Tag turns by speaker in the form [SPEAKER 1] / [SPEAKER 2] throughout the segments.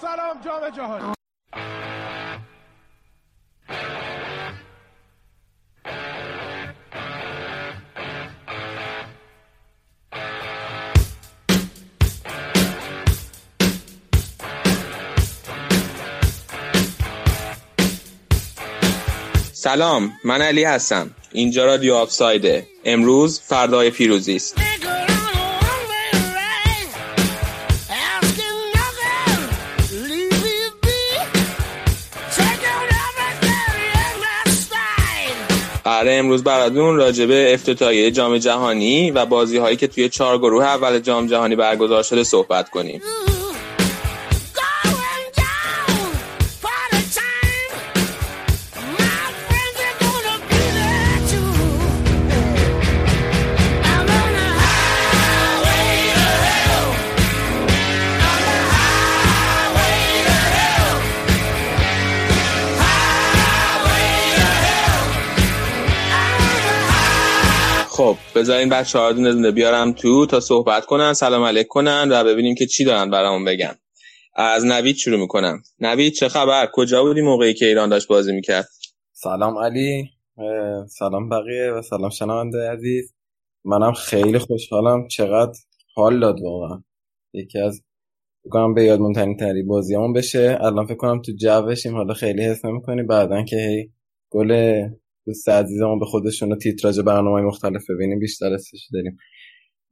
[SPEAKER 1] سلام جام جهانی
[SPEAKER 2] سلام من علی هستم. اینجا رادیو آفسایده. امروز فردای پیروزی است. قراره امروز براتون راجع به افتتاحیه جام جهانی و بازی هایی که توی چهار گروه اول جام جهانی برگزار شده صحبت کنیم. بذارین بچه ها دونه بیارم تو تا صحبت کنن سلام علیک کنن و ببینیم که چی دارن برامون بگن. از نوید شروع می‌کنم. نوید چه خبر؟ کجا بودی موقعی که ایران داشت بازی می‌کرد؟
[SPEAKER 3] سلام علی سلام بقیه و سلام شنونده عزیز. منم خیلی خوشحالم. چقدر حال داد واقعا. یکی از بکنم به یاد ترین تری بازیامون بشه. الان فکر کنم تو جوشیم حالا خیلی حس نمی‌کنی؟ بعدا که هی گل دوست عزیزمون به خودشون رو تیتراژ برنامه مختلف ببینیم بیشتر استش داریم.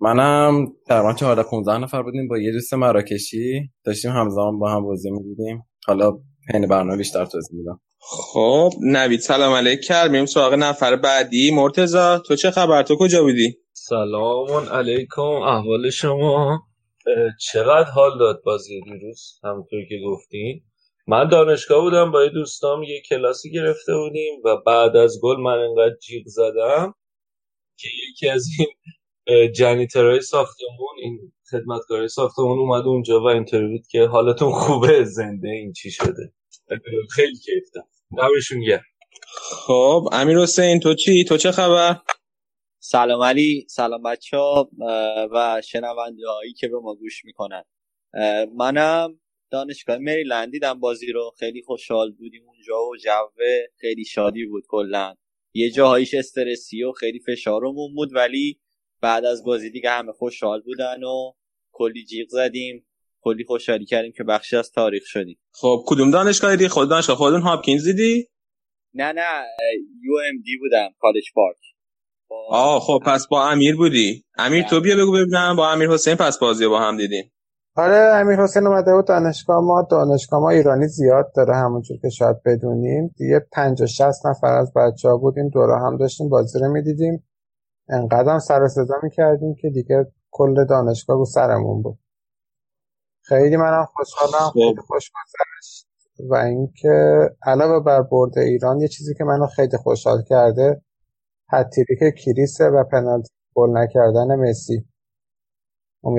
[SPEAKER 3] منم تقریبا 14 15 نفر بودیم با یه دوست مراکشی داشتیم همزمان با هم بازی می‌دیدیم حالا پین برنامه بیشتر توضیح میدم.
[SPEAKER 2] خب نوید سلام علیک. کرد. میریم سراغ نفر بعدی. مرتزا تو چه خبر؟ تو کجا بودی؟
[SPEAKER 4] سلام علیکم. احوال شما؟ چقدر حال داد بازی دیروز؟ همونطور که گفتین. من دانشگاه بودم با یه دوستام یه کلاسی گرفته بودیم و بعد از گل من انقدر جیغ زدم که یکی از این janitor های ساختمون این خدمتکارای ساختمون اومد اونجا و اینترویو که حالتون خوبه زنده این چی شده. خیلی کیف دارم گرم.
[SPEAKER 2] خب امیر حسین تو چی؟ تو چه خبر؟
[SPEAKER 5] سلام علی سلام بچه ها و شنونده هایی که به ما گوش می‌کنن. منم دانشگاه مریلند دیدم بازی رو. خیلی خوشحال بودیم اونجا و جو خیلی شادی بود کلا. یه جاهایش استرسی و خیلی فشارمون بود ولی بعد از بازی دیگه همه خوشحال بودن و کلی جیغ زدیم. کلی خوشحالی کردیم که بخشی از تاریخ شدیم.
[SPEAKER 2] خب کدوم دانشگاه دی؟ خود دانشگاه خودتون هاپکینز دیدی؟
[SPEAKER 5] نه نه یو ام دی بودم کالج پارک.
[SPEAKER 2] آه خب پس با امیر بودی. امیر تو بیا بگو ببینم با امیر حسین پس بازی با هم دیدیم.
[SPEAKER 6] آره امیر حسین اومده بود دانشگاه ما. دانشگاه ما ایرانی زیاد داره همونجور که شاید بدونیم. دیگه پنج و شست نفر از بچه ها بودیم دوره هم داشتیم بازی رو می‌دیدیم. انقدر هم سر صدا می‌کردیم که دیگه کل دانشگاه رو سرمون بود خیلی منم خوشحالم خیلی خوش گذشت. و اینکه علاوه بر برد ایران یه چیزی که منو خیلی خوشحال کرده که کریسه و پنالتی گل نکردن مسی.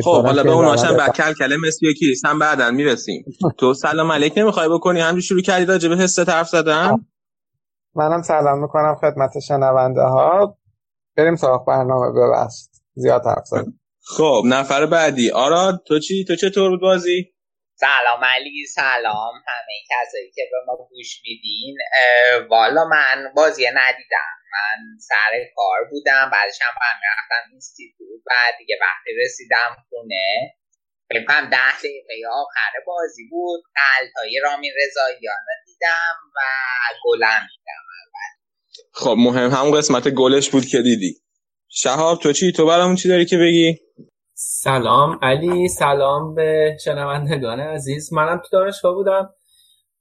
[SPEAKER 2] خب حالا به اون هم بکل کله مثل یکی هم بعدا می‌رسیم. تو سلام علیک نمی‌خوای بکنی؟ همجور شروع کردی راجع به حس طرف زدن؟
[SPEAKER 6] منم سلام می‌کنم خدمت شنونده ها بریم سراغ برنامه ببخشید. زیاد حرف زدم.
[SPEAKER 2] خب نفر بعدی. آراد تو چی؟ تو چطور بود بازی؟
[SPEAKER 7] سلام علی سلام. همه کسایی که به ما گوش میدین والا من بازی ندیدم. من سر کار بودم بعدش هم هم رفتم اینستیتوت و دیگه وقتی رسیدم خونه فکرم ده دقیقه آخر بازی بود قلتای رامین رضاییان رو دیدم و گلم دیدم.
[SPEAKER 2] خب مهم همون قسمت گلش بود که دیدی. شهاب تو چی؟ تو برامون چی داری که بگی؟
[SPEAKER 8] سلام علی سلام به شنوندگان عزیز. منم تو دانشگاه بودم.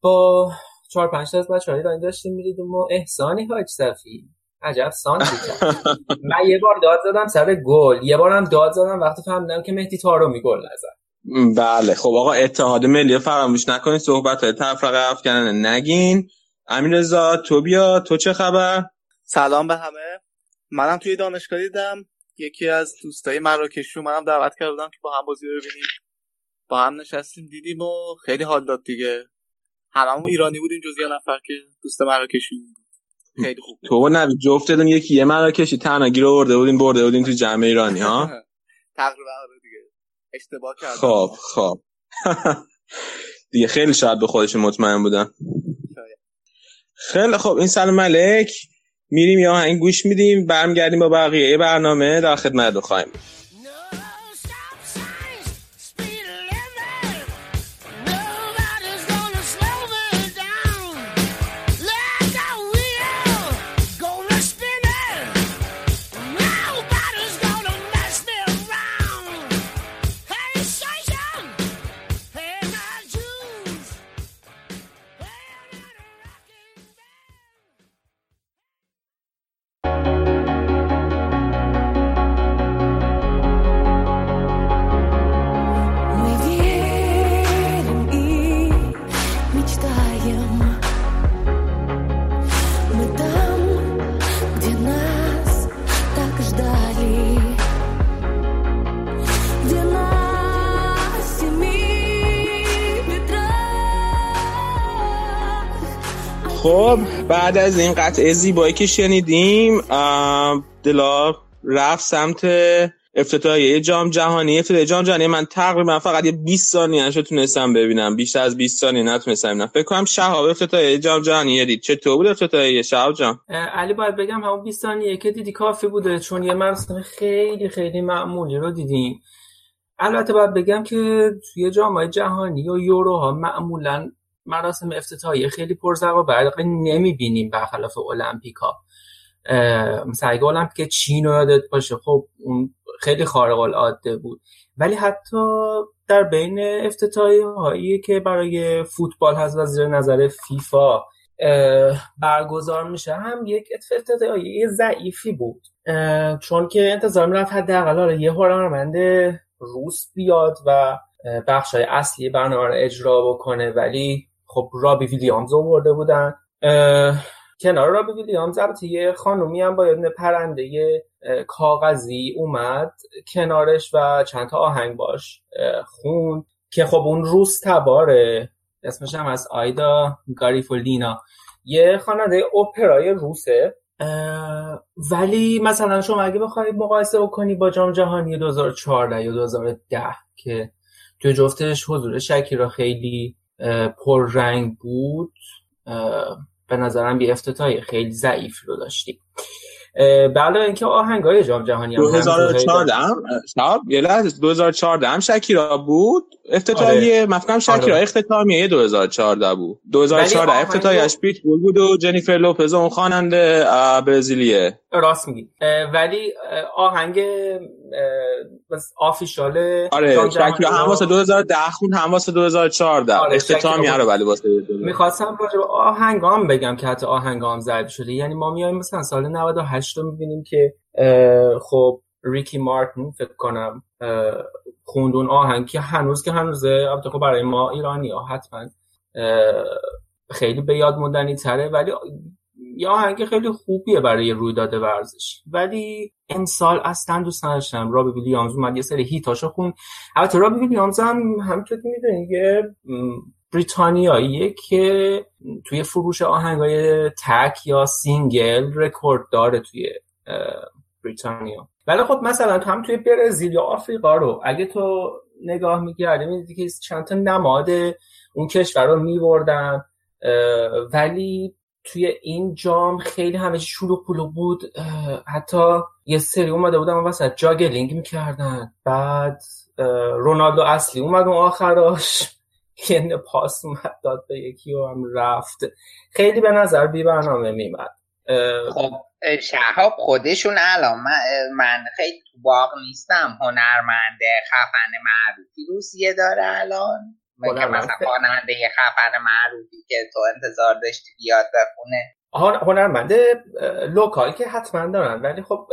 [SPEAKER 8] با چهار پنج تا از بچه‌ها ایرانی داشتیم می‌دیدیم و احسانی حاج صفی. عجب سانتی من یه بار داد زدم سر گل یه بارم داد زدم وقتی فهمیدم که مهدی تارو می گل نزد.
[SPEAKER 2] بله. خب آقا اتحاد ملی فراموش نکنید صحبت های تفرقه افکنن نگین. امین رضا تو بیا تو چه خبر؟
[SPEAKER 9] سلام به همه. منم توی دانشگاه دیدم. یکی از دوستای مراکش رو منم دعوت کردم که با هم بازی رو ببینیم. با هم نشستیم دیدیم و خیلی حال داد دیگه. هممون ایرانی بودیم جز یه نفر که دوست مراکشی بود. خیلی خوب.
[SPEAKER 2] تو نه جفتتون یکی یه مراکشی تنها گیر آورده بودیم برده بودیم تو جمع ایرانی ها؟
[SPEAKER 9] تقریبا آره دیگه. اشتباه کردم.
[SPEAKER 2] خب خب. دیگه خیلی شاید به خودشون مطمئن بودن. خیلی خب. این سلام ملک میریم یا این گوش میدیم. برمیگردیم با بقیه برنامه. در خدمت خواهیم.
[SPEAKER 10] мечтаем. Мы там, где нас так ждали. Где на семи ветрах.
[SPEAKER 2] خب بعد از این قطعه زیبایی که شنیدیم ام، دلار رفت سمت افتتاحیه. جام جهانی افتتاحیه جام جهانی. من تقریبا فقط یه 20 ثانیه شو تونستم ببینم. بیشتر از 20 ثانیه نتونستم ببینم. فکر کنم شهاب افتتاحیه جام جهانی. دید. چطور بود افتتاحیه شهاب جان؟
[SPEAKER 8] علی باید بگم همون 20 ثانیه که دیدی کافی بوده چون یه مراسم خیلی خیلی معمولی رو دیدیم. البته باید بگم که توی جامعه جهانی و یورو ها معمولا مراسم افتتاحیه خیلی پرزر و برق نمی‌بینیم برخلاف المپیکا مثلا اگه المپیک چین رو یادت باشه. خب اون خیلی خارق العاده بود. ولی حتی در بین افتتاحیه هایی که برای فوتبال هست و زیر نظر فیفا برگزار میشه هم یک افتتاحیه ضعیفی بود. چون که انتظار می‌رفت حداقل حالا یه هنرمند روس بیاد و بخشای اصلی برنامه اجرا بکنه. ولی خب رابی ویلیامز آورده بودن. کنار رابی ویلیامز البته یه خانومی هم با یه پرنده کاغذی اومد کنارش و چند تا آهنگ باش اه، خوند که خب اون روس تباره. اسمش هم از آیدا گاریفولدینا. یه خواننده اپرای روسه. ولی مثلا شما اگه بخوای مقایسه بکنی با جام جهانی 2014 یا 2010 که توی جفتش حضور شکیرا خیلی پررنگ بود به نظرم یه افتتاحی خیلی ضعیف رو داشتیم به علاوه اینکه آهنگای جام جهانی هم همیشه خیلی
[SPEAKER 2] 2014 هم یه لحظه 2014 هم شکیرا بود. افتتاحیه کنم شکیرا
[SPEAKER 8] آره.
[SPEAKER 2] اختتامیه 2014 بود. 2014
[SPEAKER 8] ولی آهنگو-
[SPEAKER 2] افتتاحیش پیت بود. بود و جنیفر لوپز اون خواننده برزیلیه.
[SPEAKER 8] راست میگی. ولی آهنگ بس آفیشال
[SPEAKER 2] آره
[SPEAKER 8] جهانی
[SPEAKER 2] شکیرا هم
[SPEAKER 8] رو-
[SPEAKER 2] واسه 2010 خوند هم واسه 2014
[SPEAKER 8] آره،
[SPEAKER 2] اختتامیه رو ولی واسه 2014.
[SPEAKER 8] می‌خواستم راجع به آهنگام بگم که حتی آهنگام زرد شده. یعنی ما میایم مثلا سال 98 رو می‌بینیم که خب ریکی مارتین فکر کنم اه، خوند اون آهنگ که هنوز که هنوزه. البته خب برای ما ایرانی ها حتما خیلی به یاد موندنی تره. ولی یه آهنگ خیلی خوبیه برای رویداد ورزش. ولی امسال اصلا دوست نداشتم. رابی ویلیامز اومد یه سری هیتاشو خوند. البته رابی ویلیامز هم همونطور که می‌دونید یه بریتانیاییه که توی فروش آهنگای تک یا single record داره توی بریتانیا. ولی خب مثلا هم توی برزیل یا آفریقا رو اگه تو نگاه می‌کردی می‌دیدی که چند تا نماد اون کشور رو میبردن. ولی توی این جام خیلی همه شلوغ پلوغ بود حتی یه سری اومده بودن وسط جاگلینگ می‌کردن. بعد رونالدو اصلی اومد اون آخراش. یه پاس اومد داد به یکی و هم رفت. خیلی به نظر بی برنامه میمد.
[SPEAKER 7] خب شهاب خودشون الان من, خیلی تو باغ نیستم. هنرمند خفن معروفی روسیه داره الان. که مثلا خواننده خفن معروفی که تو انتظار داشتی بیاد بخونه
[SPEAKER 8] هنرمند local که حتما دارن ولی خب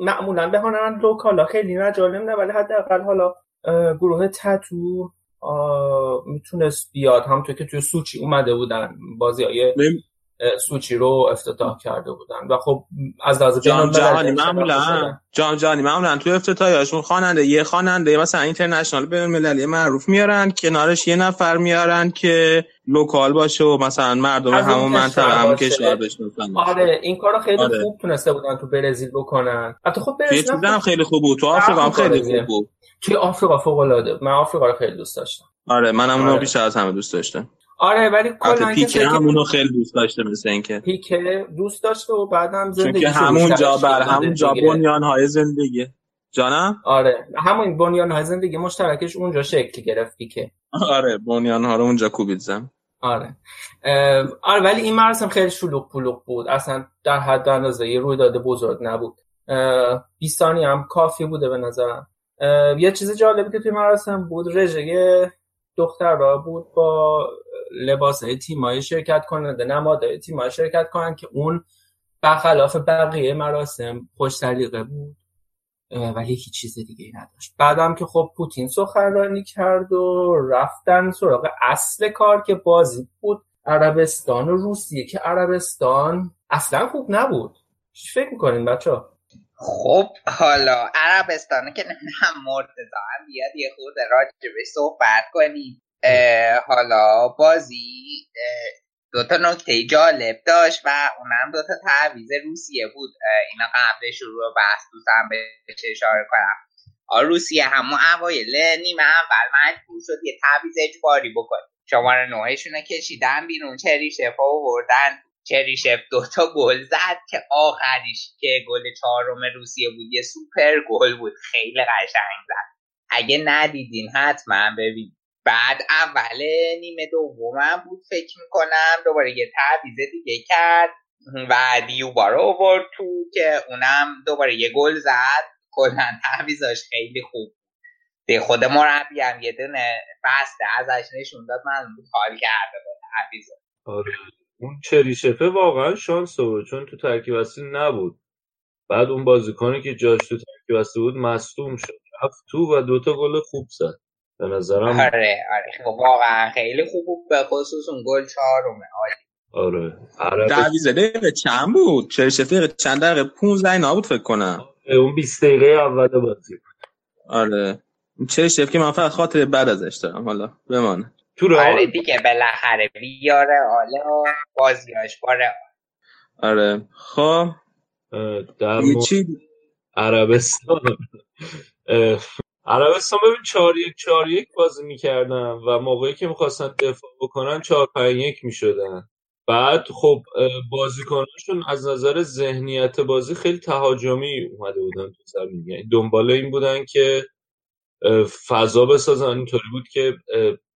[SPEAKER 8] معمولا به هنرمند local ها خیلی مجالم نه ولی حداقل حالا گروه تتو می‌تونست بیاد همونطور که توی سوچی اومده بودن بازی های سوچی رو افتتاح کرده بودن. و خب از لحاظ
[SPEAKER 2] جام جهانی معمولا. جام جهانی معمولا تو افتتاحیاشون خواننده یه خواننده مثلا اینترنشنال بین المللی معروف میارن کنارش یه نفر میارن که لوکال باشه و مثلا مردم همون منطقه همون. کشور بشناسن
[SPEAKER 8] آره این کارو خیلی
[SPEAKER 2] آره.
[SPEAKER 8] خوب تونسته بودن تو برزیل بکنن. حتی خب برزیل هم
[SPEAKER 2] خیلی خوب بود. تو آفریقا هم خیلی خوب بود.
[SPEAKER 8] توی آفریقا فوق العاده من آفریقا رو خیلی دوست داشتم.
[SPEAKER 2] آره منم اونو
[SPEAKER 8] آره.
[SPEAKER 2] بیشتر از همه دوست داشتم.
[SPEAKER 8] آره ولی کلا
[SPEAKER 2] پیکه
[SPEAKER 8] کسایی که
[SPEAKER 2] هم اونو خیلی دوست داشته مثل اینکه.
[SPEAKER 8] پیکه دوست داشته و بعدم
[SPEAKER 2] چون
[SPEAKER 8] زندگی
[SPEAKER 2] که همونجا بر همونجا بنیانهای زندگی. جانم؟
[SPEAKER 8] آره همون بنیانهای زندگی مشترکش اونجا شکل گرفت پیکه.
[SPEAKER 2] آره بنیانها رو اونجا کوبید زم
[SPEAKER 8] آره. آره ولی این مراسم خیلی شلوغ پلوغ بود. اصلا در حد اندازه یه رویداد بزرگ نبود. اه، 20 ثانیه هم کافی بوده به نظرم. یه چیز جالبی که توی مراسم بود رژه دختر را بود با لباس تیمای شرکت کننده نمادهای تیمای شرکت کنند که اون برخلاف بقیه مراسم خوش سلیقه بود ولی هیچ چیز دیگه ای نداشت. بعدم که خب پوتین سخنرانی کرد و رفتن سراغ اصل کار که بازی بود عربستان و روسیه که عربستان اصلا خوب نبود. چی فکر می‌کنین بچه
[SPEAKER 7] خب حالا عربستان که نمی‌دونم مرتضا هم بیاد یه خود راجبش صحبت کنیم. حالا بازی دو تا نکته جالب داشت و اونم دو تا تعویض روسیه بود. اینا قبل شروع بحث دوستم بهش اشاره کنم. روسیه همون اوایل نیمه اول مجبور شد یه تعویض اجباری بکنه. شماره نوهشون کشیدن بیرون چریشف آوردن. چریشف دوتا گل زد که آخریش که گل چهارم روسیه بود یه سوپر گل بود. خیلی قشنگ زد. اگه ندیدین حتما ببین. بعد اول نیمه دومم بود فکر می‌کنم. دوباره یه تعویض دیگه کرد. و دیوبا رو آورد تو که اونم دوباره یه گل زد. کلا تعویضاش خیلی خوب به خود مربی هم یه دونه بسته ازش نشون داد. من بود حال کرده با
[SPEAKER 4] آره. اون چریشفه واقعا شانس آورد چون تو ترکیب اصلی نبود. بعد اون بازیکنی که جاش تو ترکیب اصلی بود مصدوم شد. رفت تو و دوتا گل خوب زد. به نظرم
[SPEAKER 7] آره آره. خب واقعا خیلی خوب بود. به خصوص اون گل چهارمه. عالی
[SPEAKER 4] آره. عرب
[SPEAKER 2] تعویض دقیقه چند بود؟ چه دقیقه چند دقیقه؟ 15 اینا بود فکر کنم.
[SPEAKER 4] اون 20 دقیقه اول بازی بود.
[SPEAKER 2] آره. چه شف که من فقط خاطر بعد ازش دارم. حالا بمانه.
[SPEAKER 4] تو
[SPEAKER 7] آره دیگه بالاخره بیاره آله و بازیاش باره
[SPEAKER 2] آره. خب.
[SPEAKER 4] در مورد
[SPEAKER 2] چی؟
[SPEAKER 4] عربستان. عربستان ببین چهار یک چهار یک بازی می‌کردن و موقعی که می‌خواستن دفاع بکنن چهار پنج یک می‌شدن. بعد خب بازیکناشون از نظر ذهنیت بازی خیلی تهاجمی اومده بودن تو زمین. یعنی دنبال این بودن که فضا بسازن. اینطوری بود که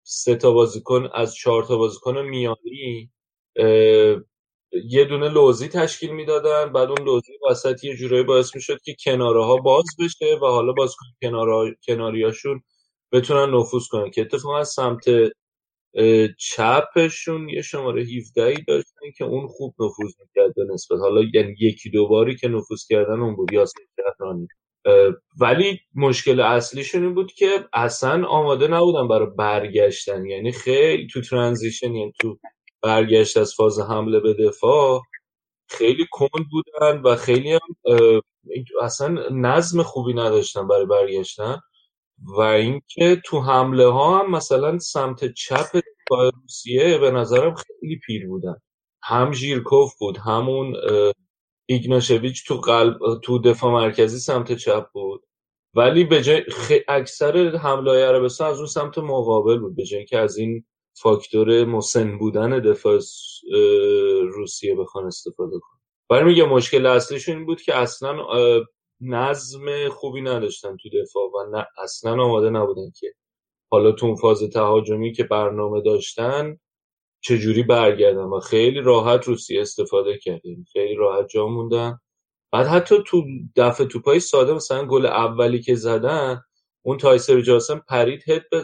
[SPEAKER 4] سه تا بازیکن از چهار تا بازیکن میانی یه دونه لوزی تشکیل می‌دادن بعد اون لوزی وسط یه جورایی باعث می‌شد که کناره ها باز بشه و حالا بازیکن کناره کناریاشون بتونن نفوذ کنن که اتفاقا از سمت چپشون یه شماره 17 ای داشتن که اون خوب نفوذ می‌کرد نسبت. حالا یعنی یکی دو باری که نفوذ کردن اون بود یاسر ولی مشکل اصلیشون این بود که اصلا آماده نبودن برای برگشتن. یعنی خیلی تو ترانزیشن یعنی تو برگشت از فاز حمله به دفاع خیلی کند بودن و خیلی هم اصلا نظم خوبی نداشتن برای برگشتن. و اینکه تو حمله ها هم مثلا سمت چپ دفاع روسیه به نظرم خیلی پیر بودن. هم ژیرکوف بود همون ایگناشویچ تو قلب تو دفاع مرکزی سمت چپ بود. ولی به جای خ- اکثر حمله عربستان از اون سمت مقابل بود به جای که از این فاکتور مسن بودن دفاع روسیه بخوان استفاده کنن. ولی میگه مشکل اصلیشون این بود که اصلا نظم خوبی نداشتن تو دفاع و نه اصلا آماده نبودن که حالا تو اون فاز تهاجمی که برنامه داشتن چجوری برگردن و خیلی راحت روسیه استفاده کردیم. خیلی راحت جا موندن. بعد حتی تو دفعه توپای ساده مثلا گل اولی که زدن اون تایسر جاسم پرید هد, ب...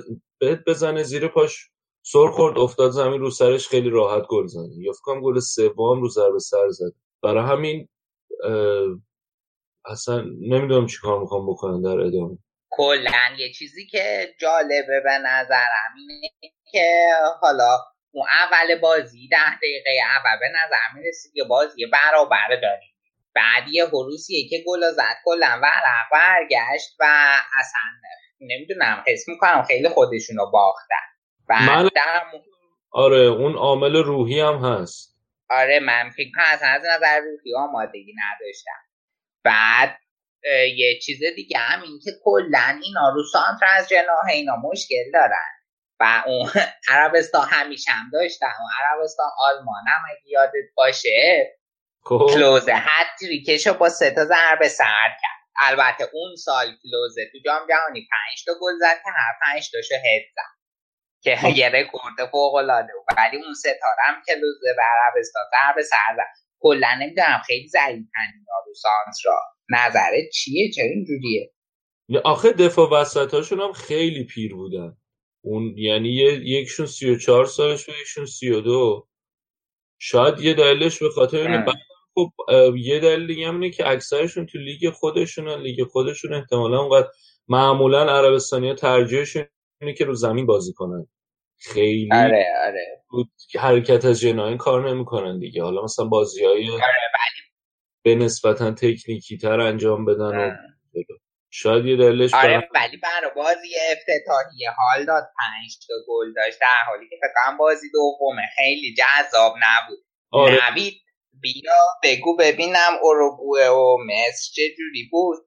[SPEAKER 4] هد بزنه زیر پاش سر خورد افتاد زمین رو سرش خیلی راحت گل زنه یا فکر گل سوم رو ضربه سر زد. برای همین اصلا نمی‌دونم چیکار می‌خوام بکنن در ادامه.
[SPEAKER 7] کلا یه چیزی که جالبه به نظرم اینه که حالا اون اول بازی ده دقیقه اول به نظر می‌رسید یه بازی برابر داریم. بعد یه حروسیه که گل زد کلا ورق برگشت و اصلا نمی‌دونم حس می‌کنم خیلی خودشونو باختن. بعد
[SPEAKER 4] من-
[SPEAKER 7] در مو-
[SPEAKER 4] آره اون عامل روحی هم هست.
[SPEAKER 7] آره من فکر کنم اصلا از نظر روحی آمادگی نداشتم. بعد یه چیز دیگه هم این که کلا اینا رو سانتر از جناح اینا مشکل دارن. و اون عربستان همیشه هم داشتن اون عربستان آلمان هم اگه یادت باشه.
[SPEAKER 4] خب.
[SPEAKER 7] کلوز هتریکشو با سه تا ضربه سر کرد. البته اون سال کلوزه تو جام جهانی پنج تا گل زد که هر پنج تاشو هد زد. که یه رکورد فوق العاده بود. ولی اون ستاره هم کلوزه به عربستان ضربه سر زد. کلا نمی‌دونم خیلی ضعیفن اینا رو سانترا نظرت چیه؟ چرا اینجوریه؟
[SPEAKER 4] آخه دفاع وسط هاشون هم خیلی پیر بودن. اون یعنی یه- یکشون سی و چهار سالش و یکشون سی و دو. شاید یه دلیلش به خاطر اینه. بعد خب یه دلیل دیگه هم اینه که اکثرشون تو لیگ خودشون لیگ خودشون احتمالا اونقدر معمولا عربستانی ها ترجیحشون اینه که رو زمین بازی کنن. خیلی
[SPEAKER 7] آره آره.
[SPEAKER 4] حرکت از جناین کار نمی‌کنن دیگه. حالا مثلا بازی های
[SPEAKER 7] آره
[SPEAKER 4] به نسبتا تکنیکی تر انجام بدن و
[SPEAKER 7] اه.
[SPEAKER 4] شاید یه دلیلش برای
[SPEAKER 7] آره ولی برای بازی افتتاحیه. حال داد پنج تا گل داشت در حالی که فکر کنم بازی دومه. خیلی جذاب نبود.
[SPEAKER 4] آره.
[SPEAKER 7] نوید بیا بگو ببینم اوروگوئه و مصر چه جوری بود.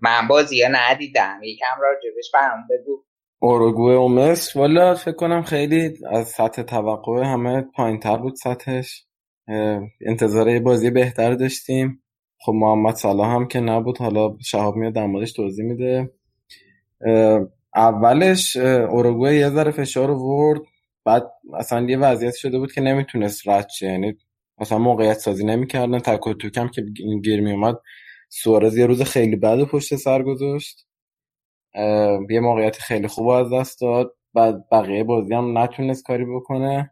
[SPEAKER 7] من بازی ها ندیدم. یکم راجبش برام بگو.
[SPEAKER 3] اوروگوئه و مصر والا فکر کنم خیلی از سطح توقع همه پایین تر بود سطحش. انتظار یه بازی بهتر داشتیم. خب محمد صلاح هم که نبود حالا شهاب میاد در موردش توضیح میده. اولش اوروگوئه یه ذره فشار ورد بعد اصلا یه وضعیت شده بود که نمی‌تونست رد شه یعنی مثلا موقعیت سازی نمی‌کردن. تک و توک هم که گیر میومد سوارز یه روز خیلی بد پشت سر گذاشت. یه موقعیت خیلی خوب از دست داد بعد بقیه بازی هم نتونست کاری بکنه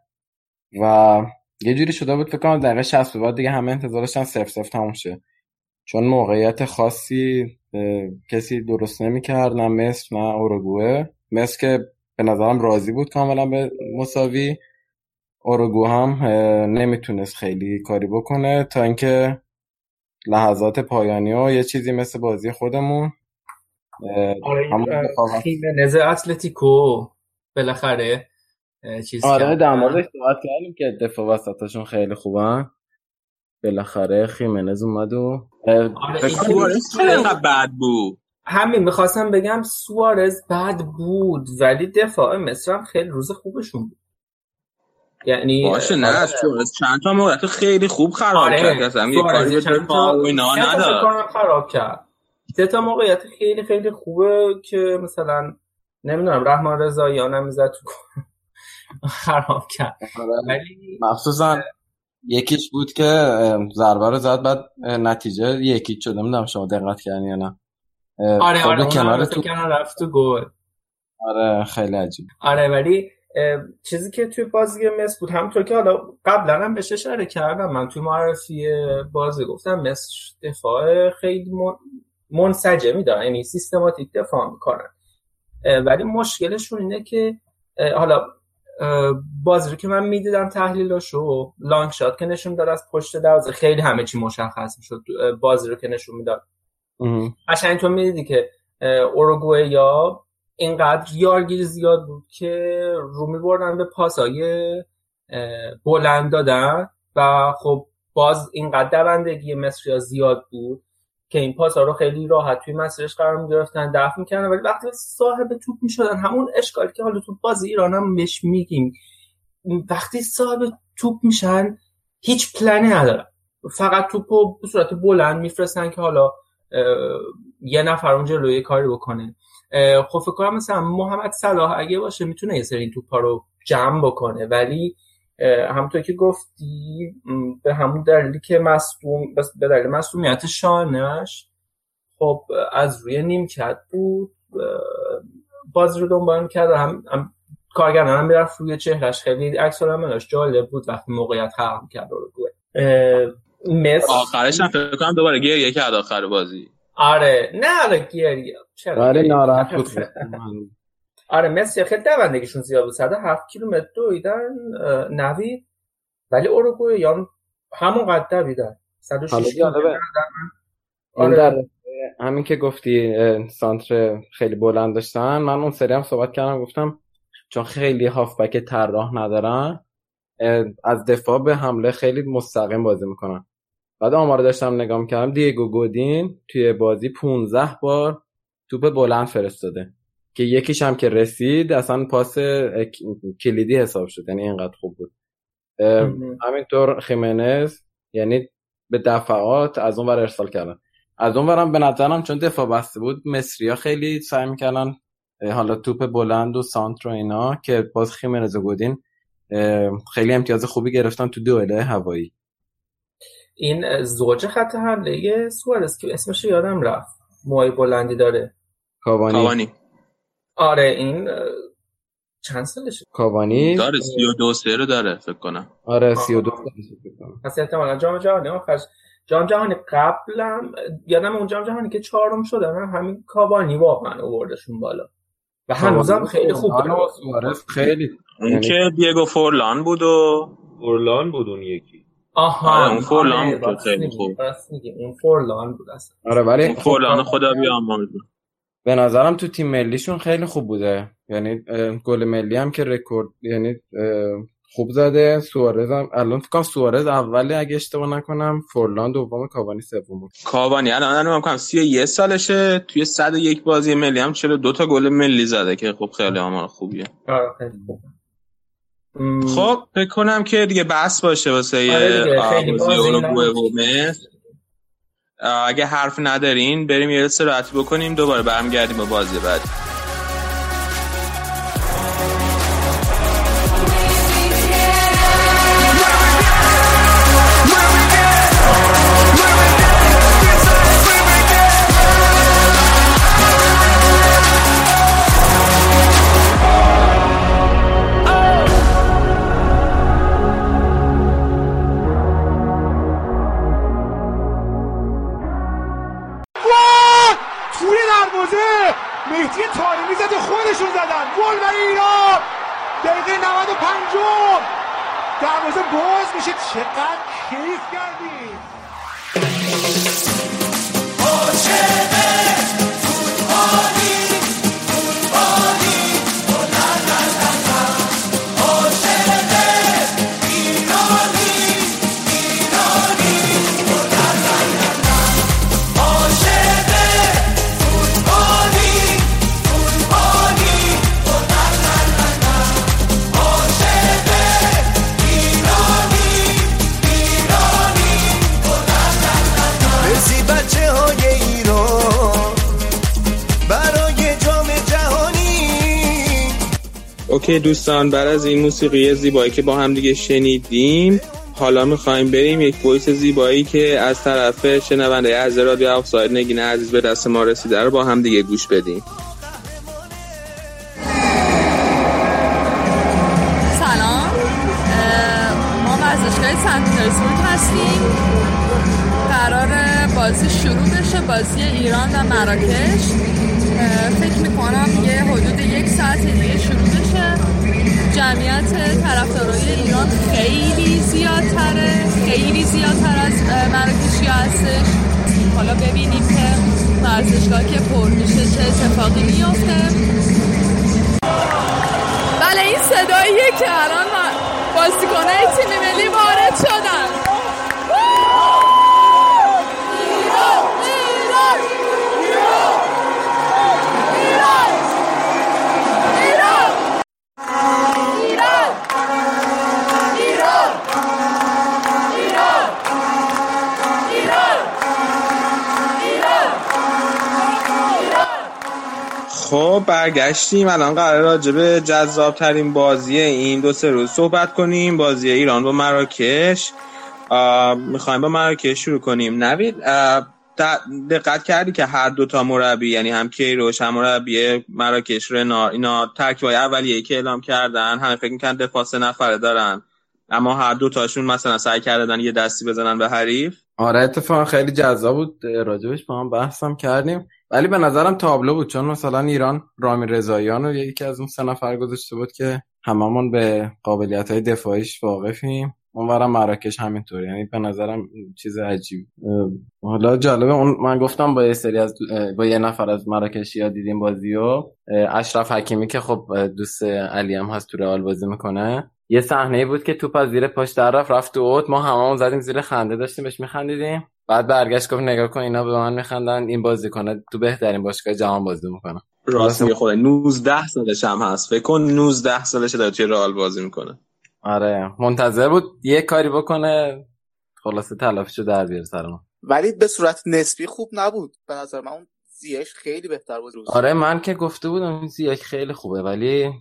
[SPEAKER 3] و یه جوری شده بود فکر کنم دقیقه 60 به بعد دیگه همه انتظار داشتن سف سف تموم شه. چون موقعیت خاصی کسی درست نمی‌کرد نه مصر نه اوروگوئه. مصر که به نظرم راضی بود کاملا به مساوی. اوروگو هم نمی‌تونست خیلی کاری بکنه تا اینکه لحظات پایانی و یه چیزی مثل بازی خودمون
[SPEAKER 8] آره خیمنز اتلتیکو بالاخره چیز
[SPEAKER 3] آره. در موردش صحبت کردیم که دفاع وسطاشون خیلی خوبن. بالاخره خیمنز اومد و
[SPEAKER 8] آره،
[SPEAKER 2] چرا بد بود
[SPEAKER 8] همین می‌خواستم بگم سوارز بد بود ولی دفاع مصر هم خیلی روز خوبشون بود یعنی
[SPEAKER 2] باشه نه
[SPEAKER 8] آره.
[SPEAKER 2] سوارز چند تا موقعیت خیلی خوب خراب
[SPEAKER 8] آره
[SPEAKER 2] کرد اصلا یه
[SPEAKER 8] سوارز
[SPEAKER 2] کاری به
[SPEAKER 8] چند
[SPEAKER 2] دفاع و اینا نداد
[SPEAKER 8] خراب کرد سه تا موقعیت خیلی خیلی خوبه که مثلا نمی‌دونم رحمان رضاییان هم می‌زد تو. خراب کرد
[SPEAKER 3] آره.
[SPEAKER 8] ولی
[SPEAKER 3] مخصوصا یکیش بود که ضربه رو زد بعد نتیجه یکی شد. نمی‌دونم شما دقت کردین یا نه.
[SPEAKER 8] آره
[SPEAKER 3] خورد
[SPEAKER 8] آره
[SPEAKER 3] کنار تو.
[SPEAKER 8] رفت تو گل.
[SPEAKER 3] آره خیلی عجیب.
[SPEAKER 8] آره ولی چیزی که توی بازی مصر بود. همونطور که حالا قبلا هم بهش اشاره کردم. من توی معرفی بازی گفتم مصر دفاع خیلی من- منسجمی دارن یعنی سیستماتیک دفاع می‌کنن. ولی مشکلشون اینه که حالا بازی رو که من می‌دیدم تحلیلاشو لانگ شات که نشون داد از پشت دروازه خیلی همه چی مشخص می‌شد بازی رو که نشون می‌داد. قشنگ تو می‌دیدی که اوروگوئه یا اینقدر یارگیری زیاد بود که رو میبردن به پاسای بلند دادن و خب باز اینقدر دوندگی مصری زیاد بود که این پاسا رو خیلی راحت توی مسیرش قرار می‌گرفتن دفع می‌کردن ولی وقتی صاحب توپ می‌شدن همون اشکالی که حالا تو بازی ایران هم بهش میگیم وقتی صاحب توپ میشن هیچ پلنی ندارن. فقط توپ رو به صورت بلند میفرستن که حالا یه نفر اون جلوی یه کاری بکنه. خب فکر کنم مثلا محمد صلاح اگه باشه می‌تونه یه سری توپا رو جمع بکنه ولی همونطور که گفتی به همون دلیلی که مصدوم بس- به دلیل مصدومیت شانش خب از روی نیمکت بود. اه، بازی رو دنبال می‌کرد و هم, هم کارگردان هم می‌رفت روی چهرش خیلی عکس العملش جالب بود وقتی موقعیت خلق کرد اه، مصر
[SPEAKER 2] آخرش هم فکر کنم دوباره گریه کرد آخر بازی.
[SPEAKER 8] آره. نه آره گریه چرا؟
[SPEAKER 3] آره ناراحت
[SPEAKER 8] کرد؟
[SPEAKER 3] بود
[SPEAKER 8] آره مصر خیلی دوندگیشون زیاد بود. 107 کیلومتر دویدن نوید ولی اوروگوئه یا همون قد دویدن 106
[SPEAKER 3] حالا
[SPEAKER 8] کیلومتر
[SPEAKER 3] جالبه. این
[SPEAKER 8] آره.
[SPEAKER 3] در همین که گفتی سانتر خیلی بلند داشتن من اون سری هم صحبت کردم گفتم چون خیلی هافبک طراح ندارن از دفاع به حمله خیلی مستقیم بازی می‌کنن. بعد آمار داشتم نگاه می‌کردم دیگو گودین توی بازی 15 بار توپ بلند فرستاده. که یکیش هم که رسید اصلا پاس کلیدی حساب شد یعنی اینقدر خوب بود. همینطور خیمنز یعنی به دفعات از اون ور ارسال کردن. از اون ورم به نظرم چون دفاع بسته بود مصریا خیلی سعی می‌کردن حالا توپ بلند و سانتر و اینا که باز خیمنز و گودین خیلی امتیاز خوبی گرفتن تو دوئله هوایی.
[SPEAKER 8] این زوج خط حمله سوارز که اسمش یادم رفت. موهای بلندی داره.
[SPEAKER 3] کاوانی.
[SPEAKER 2] کاوانی.
[SPEAKER 8] آره این چند سالشه؟
[SPEAKER 3] کاوانی؟
[SPEAKER 2] داره 32 سه رو داره فکر کنم.
[SPEAKER 3] آره 32 سالشه فکر کنم.
[SPEAKER 8] پس احتمالا جام جهانی آخرش جام جهانی قبلم یادم اون جام جهانی که چهارم شدن همین کاوانی واقعا آوردشون بالا. و هنوزم خیلی خوب
[SPEAKER 3] آره،
[SPEAKER 8] داره
[SPEAKER 3] سوارز خیلی.
[SPEAKER 2] اون
[SPEAKER 3] یعنی-
[SPEAKER 2] که دیگو فورلان بود و
[SPEAKER 4] اورلان بود اون یکی.
[SPEAKER 8] آها
[SPEAKER 2] آره، اون فورلان
[SPEAKER 8] آره،
[SPEAKER 2] بود خیلی خوب.
[SPEAKER 8] راست میگی. اون فورلان بود اصلا.
[SPEAKER 3] آره ولی
[SPEAKER 2] اون فورلان خدا بیامرز
[SPEAKER 3] به نظرم تو تیم ملیشون خیلی خوب بوده. یعنی گل ملی هم که رکورد یعنی خوب زده. سوارز هم الان فکر کنم سوارز اولی اگه اشتباه نکنم فورلان دوم کاوانی سوم. بود
[SPEAKER 2] کاوانی الان الان میگم 31 سالشه. توی 101 بازی ملی هم 42 تا گل ملی زده که خب خیلی آمار خوبیه.
[SPEAKER 8] آره
[SPEAKER 2] خب فکر کنم که دیگه بس باشه واسه
[SPEAKER 8] آره
[SPEAKER 2] بازی
[SPEAKER 8] بازی
[SPEAKER 2] اوروگوئه و
[SPEAKER 8] نبود.
[SPEAKER 2] مصر آه، اگه حرف ندارین بریم یه استراحتی بکنیم دوباره برمیگردیم با بازی بعد
[SPEAKER 1] 95 دروازه باز میشه. چقدر کیف کردیم
[SPEAKER 2] اوکی دوستان بعد از این موسیقی زیبایی که با هم دیگه شنیدیم حالا می‌خوایم بریم یک voice زیبایی که از طرف شنونده از رادیو آفساید نگین عزیز به دست ما رسیده رو با هم دیگه گوش بدیم.
[SPEAKER 11] سلام. ما ورزشگاه هستیم. قرار بازی شروع بشه بازی ایران و مراکش. جمعیت طرفدارای ایران خیلی زیادتره خیلی زیادتر از مراکشی هستش. حالا ببینیم که ورزشگاه که پر میشه چه اتفاقی میفته بله این صداییه که الان بازیکنهای تیم ملی وارد شدن.
[SPEAKER 2] خب برگشتیم. الان قرار راجع به جذاب ترین بازی این دو سه روز صحبت کنیم. بازی ایران با مراکش. می‌خوایم با مراکش شروع کنیم. نوید دقت کردی که هر دو تا مربی یعنی هم کیروش هم مربی مراکش رنا اینا ترکیبای اولیه که اعلام کردن همه فکر می‌کنن دفاع سه نفره دارن. اما هر دو تاشون مثلا سعی کردن یه دستی بزنن به حریف.
[SPEAKER 3] آره اتفاقا خیلی جذاب بود. راجبش با هم بحثم کردیم. ولی به نظرم تابلو بود چون مثلا ایران رامی رضاییان رو یکی از اون سه نفر گذاشته بود که هممون به قابلیت های دفاعیش واقفیم. اونورم مراکش همینطور. یعنی به نظرم چیز عجیب. حالا جالبه اون من گفتم با یه سری از با یه نفر از مراکشی ها دیدیم بازی و اشرف حکیمی که خب دوست علی هم هست تو رئال بازی می‌کنه. یه صحنه بود که توپ از زیر پاش در رفت رفت تو اوت. ما هممون زدیم زیر خنده داشتیم بهش میخندیدیم. بعد برگشت گفت نگاه کن اینا به من میخندن. این بازی کنه تو بهترین باشگاه جهان بازی می‌کنه.
[SPEAKER 2] راست میگه خدا 19 سالش هم هست. فکر کن 19 سالشه داره توی رئال بازی می‌کنه.
[SPEAKER 3] آره. منتظر بود یه کاری بکنه. خلاصه تلافیشو در بیاره سر ما.
[SPEAKER 9] ولی به صورت نسبی خوب نبود. به نظر من اون زیش خیلی بهتر بود روز
[SPEAKER 3] آره من که گفته بودم زیک خیلی خوبه ولی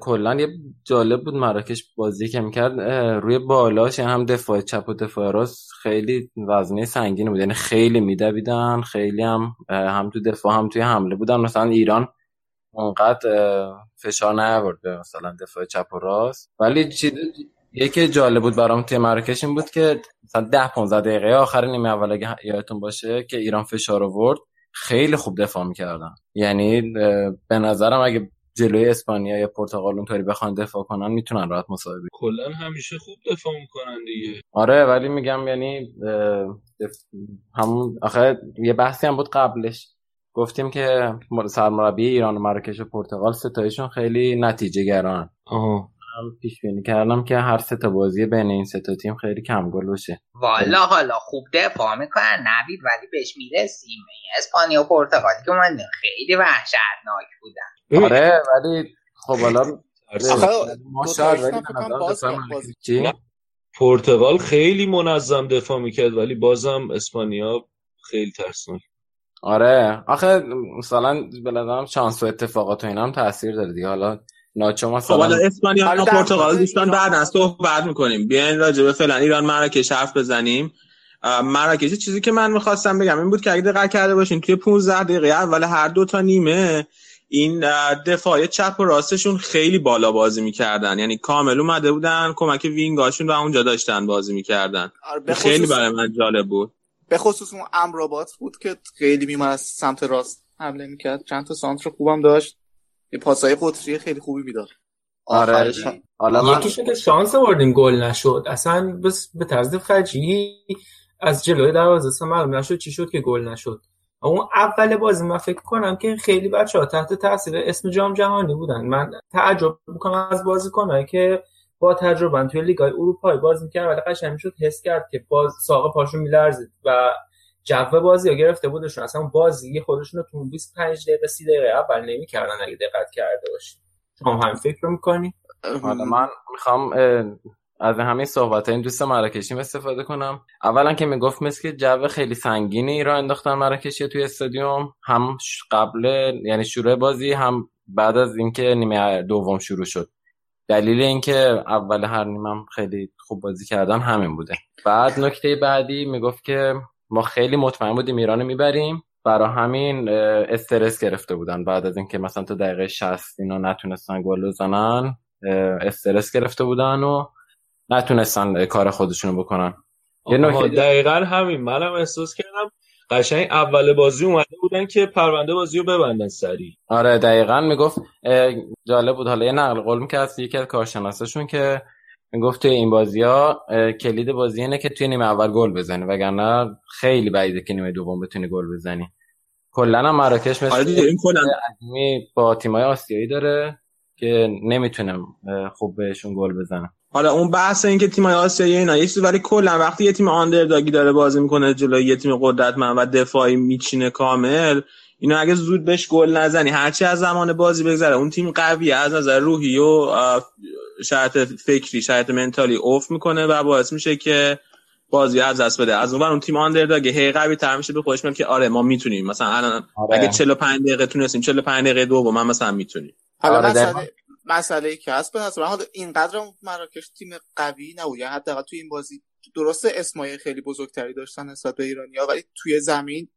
[SPEAKER 3] کلا یه جالب بود مراکش بازی که می‌کرد روی بالاش یعنی هم دفاع چپ و دفاع راست خیلی وزنه سنگینی بود یعنی خیلی میدویدن خیلی هم هم تو دفاع هم توی حمله بودن. مثلا ایران اونقدر فشار نیاورد مثلا دفاع چپ و راست. ولی چیز یکی جالب بود برام توی مراکش این بود که مثلا 10 15 دقیقه آخر نیمه اول اگه یادتون باشه که ایران فشار آورد. خیلی خوب دفاع می‌کردن. یعنی به نظرم اگه جلوی اسپانیا یا پرتغال اونطوری بخوان دفاع کنن می‌تونن راحت مساوی
[SPEAKER 4] کلا همیشه خوب دفاع می‌کنن دیگه.
[SPEAKER 3] آره ولی میگم یعنی دف- همون آخه یه بحثی هم بود قبلش. گفتیم که مر- سرمربی ایران و مراکش و پرتغال ستایشون خیلی نتیجه گران
[SPEAKER 4] آها.
[SPEAKER 3] هم پیش بینی کردم که هر سه تا بازی بین این سه تا تیم خیلی کم گل باشه.
[SPEAKER 7] والا حالا خوب دفاع می‌کنن نوید ولی بهش می‌رسیم. اسپانیا و پرتغالی که من خیلی وحشتناک بودن.
[SPEAKER 3] آره ولی خب حالا؟
[SPEAKER 4] نه. پرتغال خیلی منظم دفاع می‌کرد ولی بازم اسپانیا خیلی ترسناک.
[SPEAKER 3] آره آخه مثلا به نظرم شانس و اتفاقات و اینا هم تاثیر داره دیگه. حالا ناچو
[SPEAKER 2] خب
[SPEAKER 3] مثلا
[SPEAKER 2] حالا اسپانیا و پرتغال دوستان بعد از صحبت می‌کنیم. بیاین راجع به فعلا ایران مراکش حرف بزنیم. مراکش چیزی که من می‌خواستم بگم این بود که اگه دقت کرده باشین توی 15 دقیقه اول هر دو تا نیمه این دفاع چپ و راستشون خیلی بالا بازی می‌کردن. یعنی کامل اومده بودن کمک وینگاشون رو اونجا داشتن بازی می‌کردن.
[SPEAKER 9] آره
[SPEAKER 2] خیلی برای من جالب بود.
[SPEAKER 9] به خصوص اون امرابات بود که خیلی میمد از سمت راست حمله می‌کرد. چند تا سانتر خوبم داشت. یه پاسای قطری خیلی خوبی می‌داد.
[SPEAKER 3] آره حالا من
[SPEAKER 8] یکیشون که شانس آوردیم گل نشد. اصلا بس به طرز فجیعی از جلوی دروازه اصلا معلوم نشد چی شد که گل نشد. اون اول بازی من فکر کنم که خیلی بچه ها تحت تاثیر اسم جام جهانی بودن. من تعجب می‌کنم از بازیکنایی که با تجربه توی لیگ های اروپایی بازی می‌کردن. ولی قشنگ می‌شد حس کرد که باز ساق پاشون میلرزید و جو بازی ها گرفته بودشون. اصلا بازی خودشون رو تو 25 دقیقه 30 دقیقه اول نمی‌کردن اگه دقت کرده باشید شما هم فکر می‌کنی؟
[SPEAKER 3] حالا من می‌خوام از همین صحبت این دوست مراکشیم استفاده کنم. اولا که می‌گفت مثل که جو خیلی سنگینی را انداختن مراکشی توی استادیوم. هم قبل یعنی شروع بازی هم بعد از اینکه نیمه دوم شروع شد. دلیل اینکه اول هر نیمه خیلی خوب بازی کردن همین بوده. بعد نکته بعدی می‌گفت که ما خیلی مطمئن بودیم ایران می‌بریم. برا همین استرس گرفته بودن. بعد از اینکه مثلا تا دقیقه 60 اینا نتونستن گل بزنن استرس گرفته بودن و نتونستن کار خودشونو بکنن. یه نکته
[SPEAKER 4] دقیقا همین. منم احساس کردم قشنگ اول بازی اومده بودن که پرونده بازی رو ببندن سریع.
[SPEAKER 3] آره دقیقا می‌گفت جالب بود. حالا یه نقل قول از یکی از کارشناساشون که می‌گفت توی این بازی ها کلید بازی اینه که توی نیمه اول گل بزنی وگرنه خیلی بعیده که نیمه دوم بتونی گل بزنی. کلا هم مراکش
[SPEAKER 2] آره
[SPEAKER 3] مثل
[SPEAKER 2] دیگه این
[SPEAKER 3] با تیمای آسیایی داره که نمی‌تونم خوب بهشون گل بزنه
[SPEAKER 2] حالا اون بحث این که تیم‌های آسیایی اینا یه چیزی ولی کلا وقتی یه تیم آندرداگی داره بازی می‌کنه جلوی یه تیم قدرتمند و دفاعی میچینه کامل اینو اگه زود بهش گل نزنی هرچی از زمان بازی بگذره اون تیم قویه از نظر روحی و شرط فکری شرط منتالی اوف می‌کنه و باعث میشه که بازی از دست بده. از اون اون تیم آندرداگ هی قوی تر میشه به خودش میاد که آره ما می‌تونیم. مثلا الان
[SPEAKER 3] آره.
[SPEAKER 2] اگه 45 دقیقه تونستیم 45 دقیقه دوم من مثلا می‌تونیم.
[SPEAKER 9] حالا
[SPEAKER 3] آره،
[SPEAKER 9] مسئله ای که هست به نظر حالا اینقدر مراکش تیم قوی نبود یعنی حداقل توی این بازی درسته اسمای خیلی بزرگتری داشتن نسبت به ایرانیا ولی توی زمین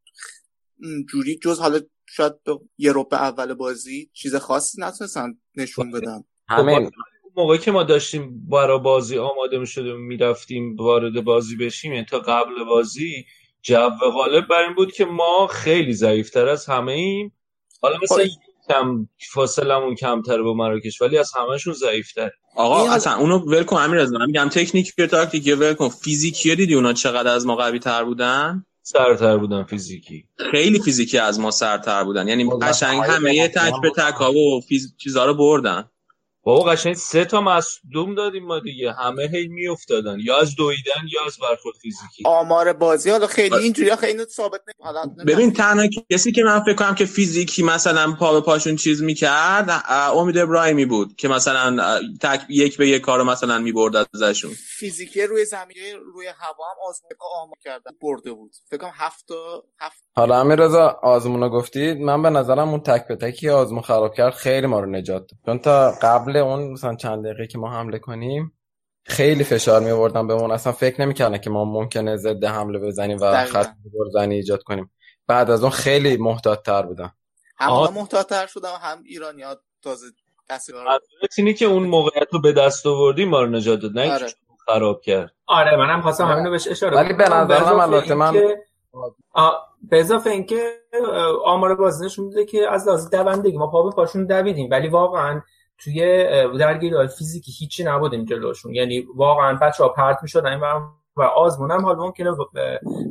[SPEAKER 9] جوری جز حالا شاید به یه اول بازی چیز خاصی نتونستن نشون بدن.
[SPEAKER 3] همین.
[SPEAKER 4] موقعی که ما داشتیم برای بازی آماده می شدیم می‌رفتیم وارد بازی بشیم یعنی تا قبل بازی جو غالب بر این بود که ما خیلی ضعیفتر از همه ایم حالا مثلا کم فاصلمون کمتر با مراکش ولی از همهشون ضعیفتر.
[SPEAKER 2] آقا اصلا اونو ول کن امیر رضا. من میگم تکنیک و تاکتیک ول کن. فیزیکی دیدی اونا چقدر از ما قوی تر بودن؟
[SPEAKER 4] سرتر بودن فیزیکی.
[SPEAKER 2] خیلی فیزیکی از ما سرتر بودن. یعنی
[SPEAKER 3] خب،
[SPEAKER 2] قشنگ همه
[SPEAKER 3] آیه
[SPEAKER 2] تک به. تک ها و فیز... چیزا رو بردن.
[SPEAKER 4] بابا قشنگ سه تا مصدوم دادیم ما دیگه. همه هی میافتادن. یا از دویدن یا از برخورد فیزیکی.
[SPEAKER 9] آمار بازی حالا خیلی اینجوری خیلی ثابت نمی حالا نمی‌دونم.
[SPEAKER 2] ببین تنها کسی که من فکر کنم که فیزیکی مثلا پا به پاشون چیز می‌کرد امید ابراهیمی بود که مثلا تک یک به یک کارو مثلا می‌برد ازشون.
[SPEAKER 9] فیزیکی روی زمین روی هوا هم آزمون آمار کردن. برده بود. فکر کنم هفت تا هفت
[SPEAKER 3] حالا امیر رضا آزمون رو گفتید. من به نظرم اون تک به تکی آزمون خراب کرد خیلی ما رو نجات داد. چون تا قبل اون مثلا چند دقیقه که ما حمله کنیم خیلی فشار می آوردن بهمون. اصلا فکر نمی‌کردن که ما ممکنه ضد حمله بزنیم و. خط گلزنی ایجاد کنیم. بعد از اون خیلی محتاط تر بودن.
[SPEAKER 9] هم
[SPEAKER 4] آها.
[SPEAKER 9] اونا محتاط‌تر شدن و هم ایرانی ها تازه
[SPEAKER 4] اینه که اون موقعیت رو به دست آوردیم ما رو نجات داد. نه
[SPEAKER 9] آره.
[SPEAKER 4] خراب کرد.
[SPEAKER 8] آره منم خواستم همین رو بهش اشاره
[SPEAKER 3] ولی به. نظرم
[SPEAKER 8] اضافه
[SPEAKER 3] البته من-
[SPEAKER 8] آ، به اضافه اینکه آمار بازی نشون میده که از لحاظ دوندگی ما پا به پاشون دویدیم ولی واقعا توی درگیری های فیزیکی هیچی نبودیم جلوشون. یعنی واقعا بچه ها پرت می‌شدن و و آزمون هم حالا ممکنه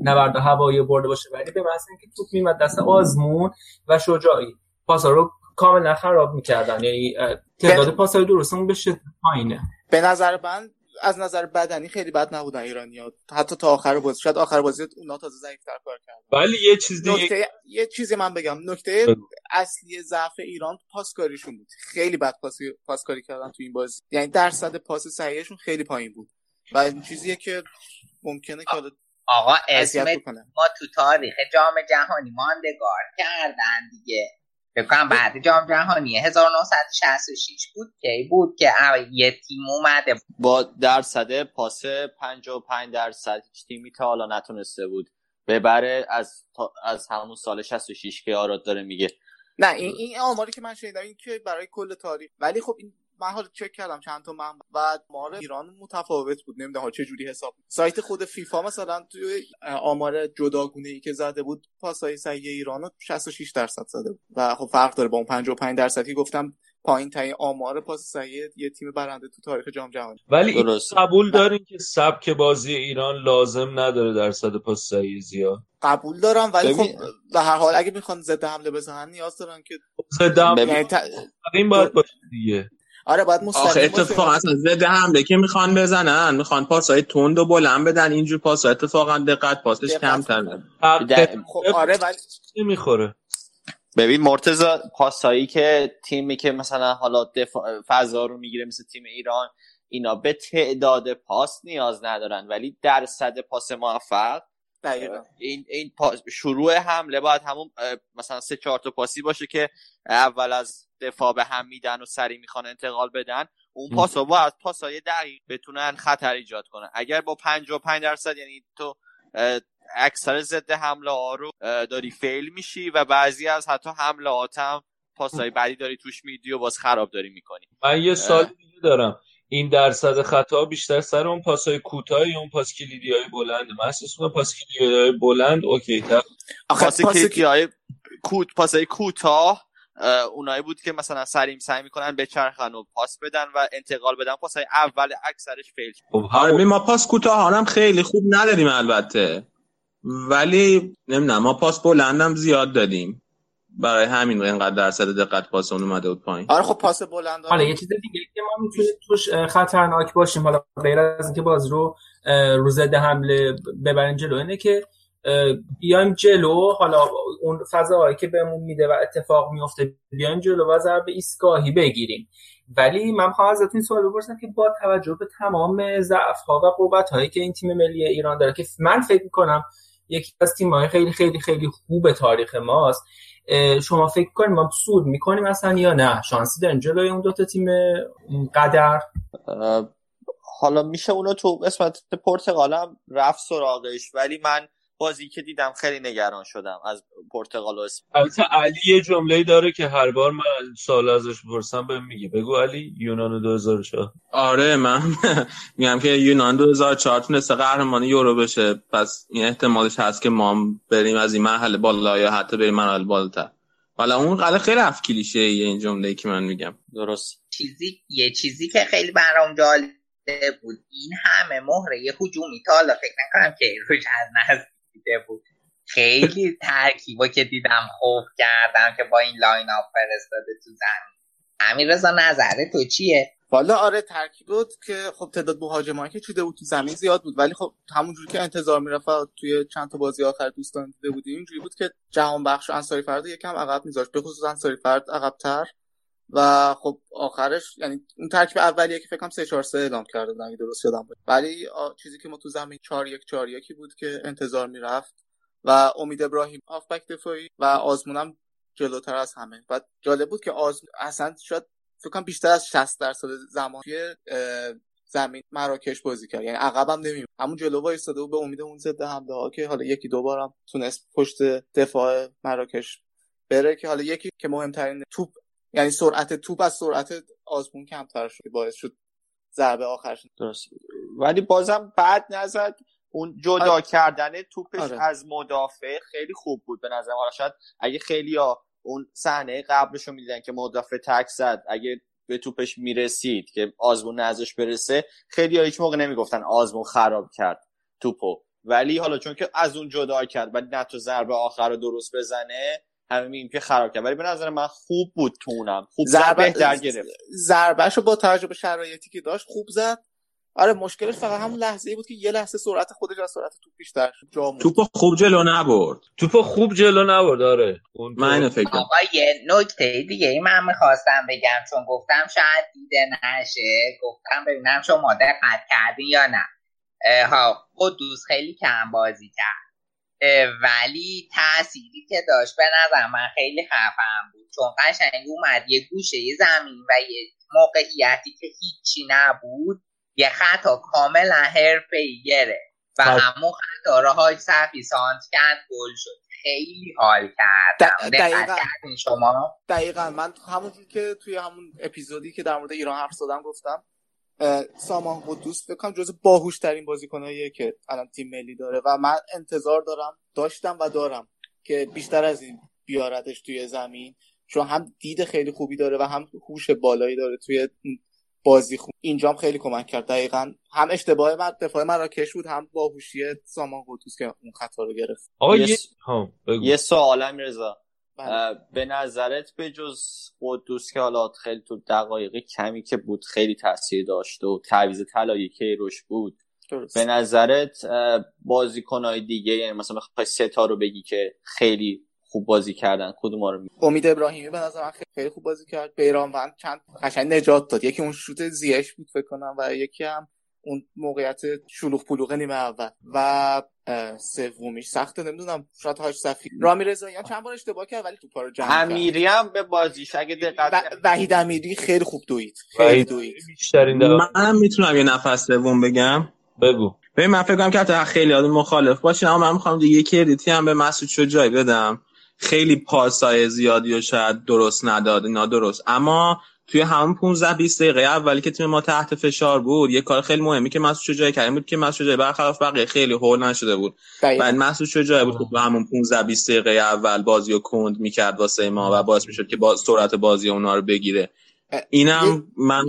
[SPEAKER 8] نبرد هوایی برده باشه. ولی به محض اینکه توپ میمد دست آزمون و شجاعی پاسا رو کاملا خراب می‌کردن. یعنی تعداد پاسای درستمون به شدت پایینه.
[SPEAKER 9] به نظر من از نظر بدنی خیلی بد نبودن ایرانی ها حتی تا آخر بازی. شاید آخر بازی اونا تازه ضعیف‌تر کار کردن.
[SPEAKER 4] ولی یه چیز دیگه
[SPEAKER 9] نکته یه چیزی من بگم. نکته. اصلی ضعف ایران پاسکاریشون بود. خیلی بد پاسی پاسکاری کردن تو این بازی. یعنی درصد پاس صحیحشون خیلی پایین بود. و این چیزیه که ممکنه که
[SPEAKER 7] آقا اسم ما تو تاریخ جام جهانی. ماندگار کردن دیگه. فکر کنم بعد جام جهانی 1966 بود کی بود که یه تیم اومده.
[SPEAKER 5] با درصد پاس 55 درصد هیچ تیمی تا حالا نتونسته بود ببره. از تا- از همون سال 66 که آراد داره میگه.
[SPEAKER 9] نه این این آماری که من شنیدم این که برای کل تاریخ. ولی خب این من حالا چک کردم چند تا من و آمار ایران متفاوت بود نمی‌دونم چه جوری حساب سایت خود فیفا مثلا توی آمار جداگونه ای که زده بود پاسای صحیح ایران رو 66 درصد زده بود. و خب فرق داره با اون 55 درصدی گفتم پایین ترین آمار پاس صحیح یه تیم برنده تو تاریخ جام جهانی.
[SPEAKER 4] ولی. قبول دارین که سبک بازی ایران لازم نداره درصد پاس صحیح زیاد؟
[SPEAKER 9] قبول دارم ولی
[SPEAKER 5] ببین-
[SPEAKER 9] خب به هر حال اگه می‌خوان ضد حمله بزنن نیاز دارن که
[SPEAKER 4] ضد هم
[SPEAKER 5] ببین-
[SPEAKER 9] یعنی ت-
[SPEAKER 4] این باید باشه دیگه.
[SPEAKER 9] آره باید
[SPEAKER 2] آخه
[SPEAKER 9] مستقیم باشه.
[SPEAKER 2] اتفاقا اصلا ضد حمله که می‌خوان بزنن می‌خوان پاسای تند و بلند بدن اینجور پاسا اتفاقا دقت پاسش
[SPEAKER 9] کنن.
[SPEAKER 5] در-
[SPEAKER 9] خب آره ولی
[SPEAKER 4] نمی‌خوره
[SPEAKER 5] ببین مرتزا پاسایی که تیمی که مثلا حالا دفاع فضا رو می‌گیره مثل تیم ایران اینا به تعداد پاس نیاز ندارن ولی درصد پاس موفق
[SPEAKER 9] دقیقا.
[SPEAKER 5] این این پاس شروع حمله باید همون مثلا سه چهار تا پاسی باشه که اول از دفاع به هم میدن و سری می‌خوان انتقال بدن. اون پاس ها باید پاسای دقیق بتونن خطر ایجاد کنن. اگر با 55 درصد یعنی تو اکثر ضد حمله ها رو داری فیل میشی و بعضی از حتی حمله هم پاسای بعدی داری توش میدی و باز خراب داری می‌کنی.
[SPEAKER 4] من یه سال دیگه دارم. این درصد خطا بیشتر سر اون پاسای کوتاه یا اون پاس کلیدی های احساس می‌کنم پاس کلیدی های بلند اوکی تر
[SPEAKER 9] آخه
[SPEAKER 5] پاس
[SPEAKER 9] پاس
[SPEAKER 5] کلیدی های کوت پاسای کوتاه اه، اونایی بود که مثلا سریم سعی می‌کنن بچرخن و پاس بدن و انتقال بدن. پاسای اول اکثرش فیل.
[SPEAKER 4] خب
[SPEAKER 2] ما پاس کوتاه هم خیلی خوب نداریم البته. ولی نمی‌دونم ما پاس بلندم زیاد دادیم. برای همین اینقدر درصد دقت پاس اون اومده بود پایین.
[SPEAKER 9] آره خب پاس بلند
[SPEAKER 8] حالا یه چیز دیگه که ما می‌تونیم توش خطرناک باشیم. حالا غیر از اینکه بازی رو رو ضد حمله ببریم جلو اینه که بیایم جلو. حالا اون فضاهایی که بهمون میده و اتفاق میفته بیایم جلو و ضربه ایستگاهی بگیریم. ولی من خواهم ازتون این سوال بپرسم که با توجه به تمام ضعف ها و قوت هایی که این تیم ملی ایران داره که من فکر می‌کنم یکی از تیم های خیلی خیلی خیلی خوب تاریخ ماست شما فکر کنید ما سود می‌کنیم اصلا یا نه؟ شانسی داریم جلوی اون دوتا تیم قدر؟
[SPEAKER 5] حالا میشه اونو تو قسمت پرتغالم رفت سراغش ولی من بازی که دیدم خیلی نگران شدم از پرتغال و اسپانیا.
[SPEAKER 4] البته علی یه جمله داره که هر بار من سوال ازش بپرسم بهم میگه. بگو علی یونان 2004
[SPEAKER 2] آره من میگم که یونان 2004 تونسته قهرمان یورو بشه. پس این احتمالش هست که ما هم بریم از این مرحله بالا یا حتی بریم مرحله بالاتر. حالا اون قضیه خیلی رفت کلیشه این جمله که من میگم.
[SPEAKER 5] درست.
[SPEAKER 7] چیزی یه چیزی که خیلی برام جالب بود. این همه مهره هجومی تا حالا فکر نکنم که روش از نزدیک دیده بود. خیلی ترکیبا که دیدم خوب کردم که با این لاین اپ فرستاده تو زمین. امیر رضا نظر تو چیه؟
[SPEAKER 9] والا آره ترکیب بود که خب تعداد مهاجمایی که چیده بود تو زمین زیاد بود. ولی خب همونجوری که انتظار می‌رفت توی چند تا بازی آخر دوستان دیده بودیم اینجوری بود که جهان بخش و انصاری فرد یکم عقب میذاشت. به خصوص انصاری فرد عقبتر. و خب آخرش یعنی اون ترکیب اولیه که فکر کنم 3 4 3 اعلام کرده بودن درست یادم باشه. ولی چیزی که ما تو زمین 4 1 4 1 بود که انتظار می‌رفت و امید ابراهیم هافبک دفاعی و آزمونم جلوتر از همه. و جالب بود که آزمون اصلا شاید فکر کنم بیشتر از 60 درصد زمان توی زمین مراکش بازی کرد. یعنی عقبم نمیمون همون جلو وایساده بود به امید اون ضد حمله ها که حالا یکی دو بارم تونست پشت دفاع مراکش بره که حالا یکی که مهمترین توپ یعنی سرعت توپ از سرعت آزمون کمتر شد باعث شد ضربه آخرش
[SPEAKER 5] درست ولی بازم بد نزد اون جدا
[SPEAKER 9] آره.
[SPEAKER 5] کردن توپش
[SPEAKER 9] آره.
[SPEAKER 5] از مدافع خیلی خوب بود به نظر حالا شاید اگه خیلی ها اون صحنه قبلش رو می‌دیدن که مدافع تک زد اگه به توپش می‌رسید که آزمون نزدش برسه خیلی ها هیچ موقع نمی‌گفتن آزمون خراب کرد توپو ولی حالا چون که از اون جدا کرد ولی نه تو ضربه آخر رو درست بزنه همه میگیم که خراب کرد. ولی به نظر من خوب بود تو اونم. خوب زد بهتر گرفت.
[SPEAKER 9] ضربهش رو با توجه به شرایطی که داشت خوب زد. آره مشکلش فقط همون لحظه ای بود که یه لحظه سرعت خودش از سرعت توپ بیشتر شد.
[SPEAKER 2] توپ خوب جلو نبرد.
[SPEAKER 4] توپ خوب جلو نبرد آره. اون
[SPEAKER 2] من فکر کنم.
[SPEAKER 7] آقا یه نکته دیگه ای من می‌خواستم بگم چون گفتم شاید دیده نشه. گفتم ببینم شما دقت کردین یا نه. ها قدوس خیلی کم بازی کرد. ولی تأثیری که داشت به نظر من خیلی خفن بود. چون قشنگ اومد یه گوشه زمین و یه موقعیتی که هیچی نبود یه خطا کاملا حرفه‌ای گرفت و
[SPEAKER 9] خب.
[SPEAKER 7] همون خطا رو های صفی سانت کرد گل شد. خیلی حال کردم.
[SPEAKER 9] د-
[SPEAKER 7] دقت
[SPEAKER 9] دقیقاً.
[SPEAKER 7] شما؟
[SPEAKER 9] دقیقا. من همونجور که توی همون اپیزودی که در مورد ایران حرف زدم گفتم. سامان قدوس فکر کنم جز باهوش ترین بازیکناییه که الان تیم ملی داره و من انتظار دارم داشتم و دارم که بیشتر از این بیارتش توی زمین چون هم دید خیلی خوبی داره و هم هوش بالایی داره توی بازی خوب اینجا هم خیلی کمک کرد. دقیقا هم اشتباه من دفاع مراکش بود هم باهوشی سامان قدوس که اون خطا رو گرفت.
[SPEAKER 4] آقا
[SPEAKER 5] یه
[SPEAKER 4] یه
[SPEAKER 5] س- یه سوالم رضا. به نظرت به جز قدوس که حالا خیلی تو دقایق کمی که بود خیلی تاثیر داشته و تعویض طلایی کیروش بود
[SPEAKER 9] درست.
[SPEAKER 5] به نظرت بازیکنهای دیگه یعنی مثلا بخوای سه تا رو بگی که خیلی خوب بازی کردن کدوم رو میگی؟
[SPEAKER 9] امید ابراهیمی به نظر من خیلی, خوب بازی کرد. بیران وند چند قشنگ نجات داد. یکی اون شوت زیش بود فکر کنم و یکی هم اون موقعیت شلوغ پلوغ نیمه اول. و سومیش. سخته نمی‌دونم شاید هاش صفی رامی رضاییان چند بار اشتباه کرد ولی توپا رو جمع کرد.
[SPEAKER 5] امیری هم به بازیش اگه دقت
[SPEAKER 9] وحید امیری خیلی خوب دوید. خیلی دوید.
[SPEAKER 4] بیشترین
[SPEAKER 2] منم می‌تونم یه نفس سوم بگم.
[SPEAKER 4] بگو.
[SPEAKER 2] ببین من فکر کنم که حتی خیلی آدم مخالف باشین اما من می‌خوام دیگه کردیتی هم به مسعود شجاعی بدم. خیلی پاسای زیادی و شاید درست نداد اینا درست. اما توی همون 15 20 دقیقه اولی که تیم ما تحت فشار بود یه کار خیلی مهمی که مسعود شجاعی کرد بود که مسعود شجاعی برخلاف بقیه خیلی هول نشده بود
[SPEAKER 9] دقیقاً.
[SPEAKER 2] و مسعود شجاعی بود که تو همون 15 20 دقیقه اول بازی رو کند می‌کرد واسه ما و باعث می‌شد که با سرعت بازی اونا رو بگیره اینم من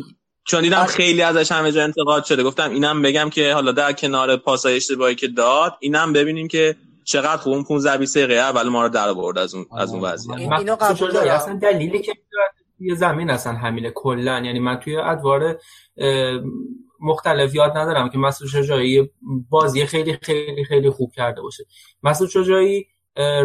[SPEAKER 2] چون دیدم
[SPEAKER 9] آره.
[SPEAKER 2] خیلی ازش همه جا انتقاد شده گفتم اینم بگم که حالا در کنار پاسای اشتباهی که داد اینم ببینیم که چقدر خوب اون 15 20 دقیقه اول ما رو در آورد از اون از اون وضعیت
[SPEAKER 9] این- اینو قبول دارم.
[SPEAKER 8] اصلا دلیلی که توی زمین اصلا همینه کلا یعنی من توی ادوار مختلف یاد ندارم که مسعود شجاعی بازی خیلی خیلی خیلی خوب کرده باشه. مسعود شجاعی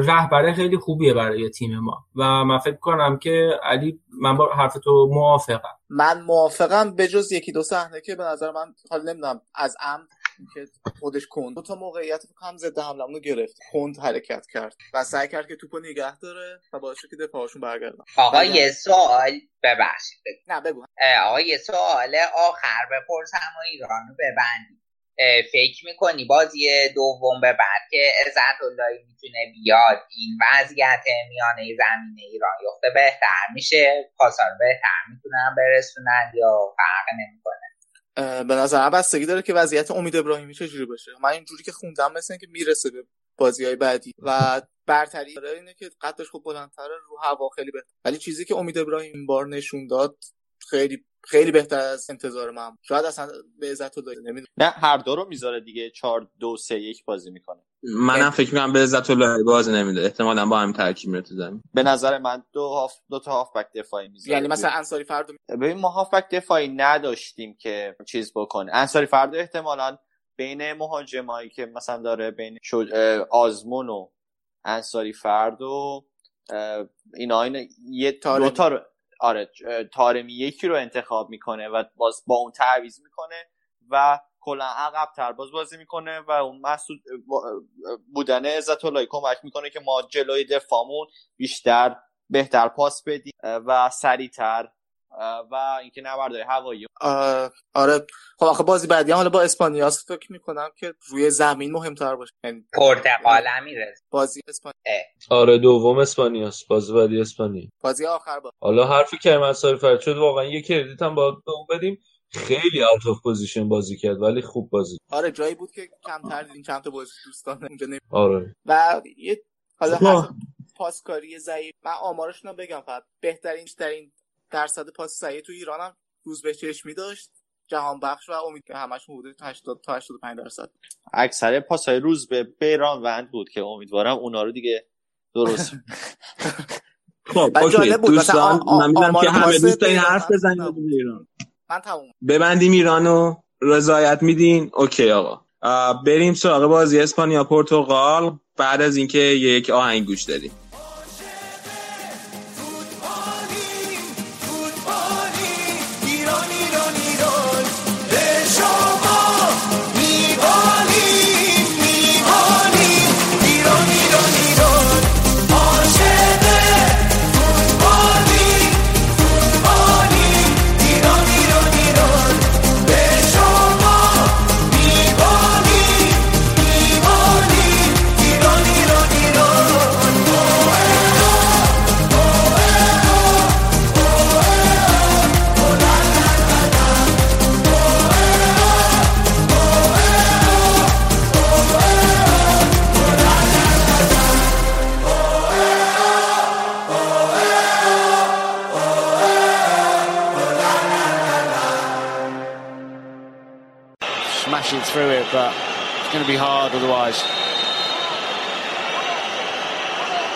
[SPEAKER 8] رهبر خیلی خوبیه برای تیم ما. و من فکر کنم که علی من با حرف تو موافقم.
[SPEAKER 9] من موافقم به جز یکی دو صحنه که به نظر من حالا نمی‌دونم از عمد که خودش کند. دو تا موقعیت کنم ضد حملمون رو گرفت. کند حرکت کرد. و سعی کرد که توپو نگه داره و باعث شد که دفاعشون برگردن.
[SPEAKER 7] آقا
[SPEAKER 9] بله.
[SPEAKER 7] یه سوال. ببخشید.
[SPEAKER 9] نه بگو.
[SPEAKER 7] آقا یه سوال. آخر بپرسم و ایران رو ببندیم فکر می‌کنی بازی دوم به بعد که عزت اللهی می‌تونه بیاد این وضعیت میانه زمین ایران یخته بهتر میشه؟ پاسار بهتر می‌تونن برسونن یا فرق نمی‌کنه؟
[SPEAKER 9] به نظر بستگی داره که وضعیت امید ابراهیمی چجوری باشه. من اینجوری که خوندم مثل اینکه می‌رسه به بازی های بعدی و برتری داره اینه که قدش خوب بلندتره رو هوا خیلی بهتر. ولی چیزی که امید ابراهیم بار نشون داد خیلی خیلی بهتر از انتظار من بود. شاید اصلا به عزت الله نمی‌دونم.
[SPEAKER 5] نه هر دو رو می‌ذاره دیگه. چهار دو سه یک بازی می‌کنه.
[SPEAKER 2] منم فکر می‌کنم به عزت الله باز نمیده. احتمالا با همین ترکیب میره تو زمین.
[SPEAKER 5] به نظر من دو هاف دو تا هافبک دفاعی می‌ذاره.
[SPEAKER 9] یعنی مثلا انصاری فرد
[SPEAKER 5] ببین ما هافبک دفاعی نداشتیم که چیز بکنه. انصاری فرد احتمالا بین مهاجمایی که مثلا داره بین آزمون و انصاری فرد و اینا این یه
[SPEAKER 9] تارمی.
[SPEAKER 5] دو تا رو- آره تارمی یکی رو انتخاب می‌کنه و باز با اون تعویض می‌کنه و کلا عقب تر باز بازی می‌کنه و اون مسعود بودن عزت اللهی کمک می‌کنه که ما جلوی دفاعمون بیشتر بهتر پاس بدیم و سریعتر و اینکه نبردهای هوایی.
[SPEAKER 9] آره. خب آخه بازی بعدی هم حالا با اسپانیا است فکر می‌کنم که روی زمین مهمتر باشه. یعنی
[SPEAKER 7] امیررضا
[SPEAKER 9] بازی اسپانیا.
[SPEAKER 4] آره دوم اسپانیاست بازی بعدی اسپانیا.
[SPEAKER 9] بازی آخر با.
[SPEAKER 4] حالا حرفی که انصاری فرد شد واقعا یه credit هم باید به اون بدیم. خیلی out of position بازی کرد ولی خوب بازی.
[SPEAKER 9] آره جایی بود که کمتر دیدیم چند تا بازی دوستانه اونجا نمی...
[SPEAKER 4] آره.
[SPEAKER 9] و یه حالا
[SPEAKER 2] خب.
[SPEAKER 9] پاسکاری ضعیف. من آمارشون رو بگم فقط. بهترین بیشترین درصد پاس صحیح تو ایران هم روز به چشمی داشت. جهان بخش و امید که همشون حدود 80 تا 85 درصد.
[SPEAKER 5] اکثر پاسهای روز به بیران وند بود که امیدوارم اونا رو دیگه درست
[SPEAKER 2] خب
[SPEAKER 9] جالب بود. مثلا
[SPEAKER 2] دوستان من می‌دونم که همه دوست
[SPEAKER 9] بیران
[SPEAKER 2] حرف بزنید به ایران.
[SPEAKER 9] من تموم.
[SPEAKER 2] ببندیم ایرانو رضایت میدین؟ اوکی آقا. بریم سراغ بازی اسپانیا پرتغال بعد از اینکه یک آهنگ گوش دادیم.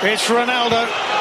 [SPEAKER 1] It's Ronaldo.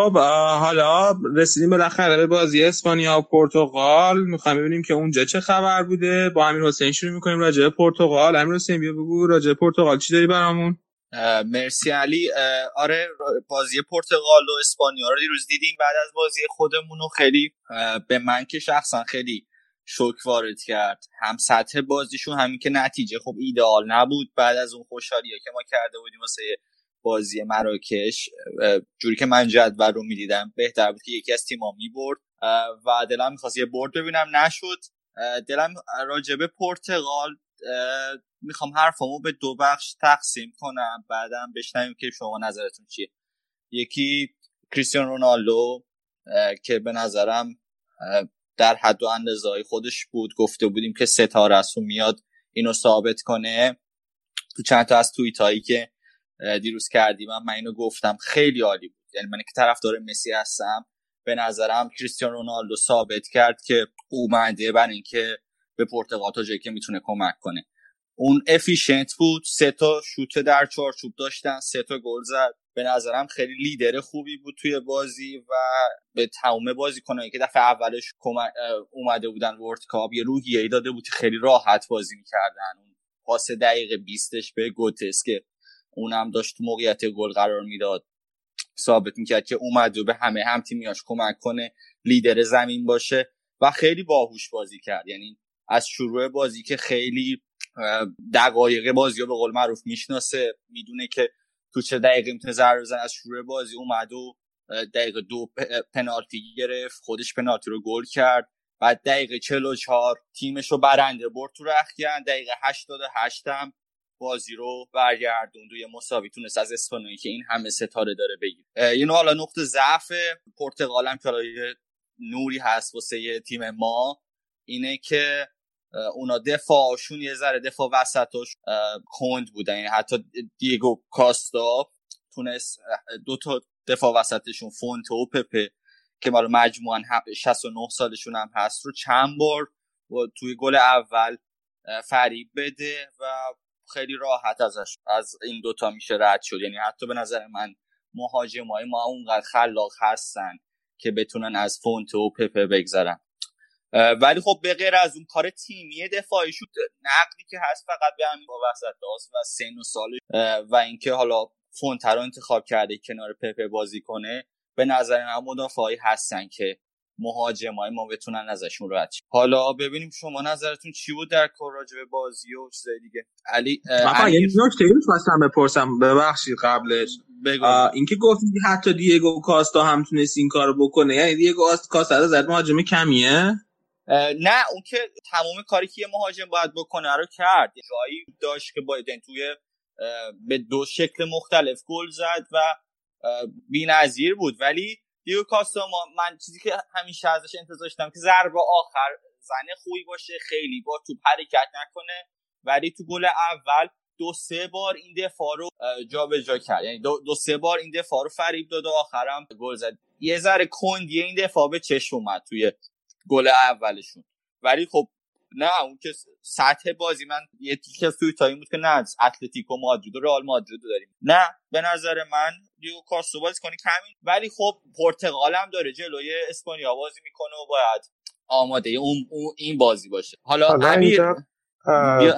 [SPEAKER 2] خب حالا رسیدیم بالاخره به بازی اسپانیا و پرتغال. می‌خوایم ببینیم که اونجا چه خبر بوده. با امیر حسین شروع می‌کنیم راجع به پرتغال. امیر حسین بیا بگو راجع به پرتغال چی داری برامون؟
[SPEAKER 5] مرسی علی. آره بازی پرتغال و اسپانیا رو دیروز دیدیم. بعد از بازی خودمون رو خیلی به من که شخصا خیلی شوک وارد کرد. هم سطح بازیشون همین که نتیجه خب ایدئال نبود. بعد از اون خوشحالی که ما کرده بودیم واسه بازی مراکش جوری که من جدول رو می‌دیدم بهتر بود که یکی از تیم‌ها می‌برد. و دلم می‌خواست یه برد ببینم. نشد. دلم راجبه پرتغال می‌خوام حرفمو به دو بخش تقسیم کنم. بعدم بشنویم که شما نظرتون چیه. یکی کریستیان رونالدو که به نظرم در حد و اندازه های خودش بود. گفته بودیم که ستاره است و میاد اینو ثابت کنه. تو چند تا از توییت هایی که دیروز کردیم من اینو گفتم. خیلی عالی بود. یعنی من که طرفدار مسی هستم به نظرم کریستیان رونالدو ثابت کرد که او منده بر اینکه به پرتغال تا جایی که می‌تونه کمک کنه. اون افیشنت بود. سه تا شوت در چارچوب داشتن. سه تا گل زد. به نظرم خیلی لیدر خوبی بود توی بازی و به تمام بازیکنایی که دفعه اولش اومده بودن ورد کاپ یه روحیه‌ای داده بود خیلی راحت بازی می‌کردن. اون پاس دقیقه 20ش به گوتس که اونم داشت تو موقعیت گل قرار می‌داد. ثابت می‌کرد که اومد و به همه هم تیمیاش کمک کنه لیدر زمین باشه و خیلی باهوش بازی کرد. یعنی از شروع بازی که خیلی دقایق بازی رو به قول معروف می‌شناسه می‌دونه که تو چه دقیقه می‌تونه ضربه بزنه. از شروع بازی اومد و دقیقه دو پنالتی گرفت خودش پنالتی رو گل کرد. بعد دقیقه 44 تیمش رو برنده برد تو رختکن دقیقه 88 هم بازی رو برگردوند و یه مساوی تونست از اسپانیایی که این همه ستاره داره بگیر اینو حالا نقطه ضعف پرتغال هم که نوری هست واسه تیم ما اینه که اونا دفاعشون یه ذره دفاع وسطش کند بودن. یعنی حتی دیگو کاستا تونست دو تا دفاع وسطشون فونتو و پپه که مال مجموعا هم- 69 سالشون هم هست رو چند بار توی گل اول فریب بده و خیلی راحت ازش از این دوتا میشه رد شد. یعنی حتی به نظر من مهاجمای ما اونقدر خلاق هستن که بتونن از فونت و پپه بگذرن. ولی خب به غیر از اون کار تیمی دفاعی شد. نقدی که هست فقط به همین وسط و سن و سال و اینکه حالا فونت رو انتخاب کرده کنار پپه بازی کنه به نظر من مدافعی هستن که مهاجمای ما بتونن ازشون رد. حالا ببینیم شما نظرتون چی بود در کار راجع به بازی و چیزای دیگه. علی
[SPEAKER 2] یه نکته ای خواستم بپرسم. ببخشید قبلش. اینکه گفتی حتی دیگو کاستا هم تونست این کارو بکنه. یعنی دیگو کاستا زد مهاجم کمیه؟
[SPEAKER 5] نه اون که تمام کاری که یه مهاجم باید بکنه رو کرد. جایی داشت که باید توی به دو شکل مختلف گل زد و بی نظیر بود. ولی دیو کاستا ما من چیزی که همیشه ازش انتظار داشتم که ضربه آخر زنه خوبی باشه خیلی با توپ حرکت نکنه. ولی تو گل اول دو سه بار این دفاع رو اه، جابجا کرد. یعنی دو, دو سه بار این دفاع رو فریب داد و آخرم گل زد. یه ذره کندی این دفاع به چشم اومد توی گل اولشون. ولی خب نه اون که سطح بازی من یه تیکه از توی تایم بود که نه اتلتیکو مادرید و رئال مادرید رو داریم. نه به نظر من دیگو کاستا رو بازی کنی کمی ولی خب پرتغال هم داره جلوی اسپانیا بازی می‌کنه و باید آماده اون, اون این بازی باشه. حالا
[SPEAKER 6] حالا
[SPEAKER 5] امیر بیا.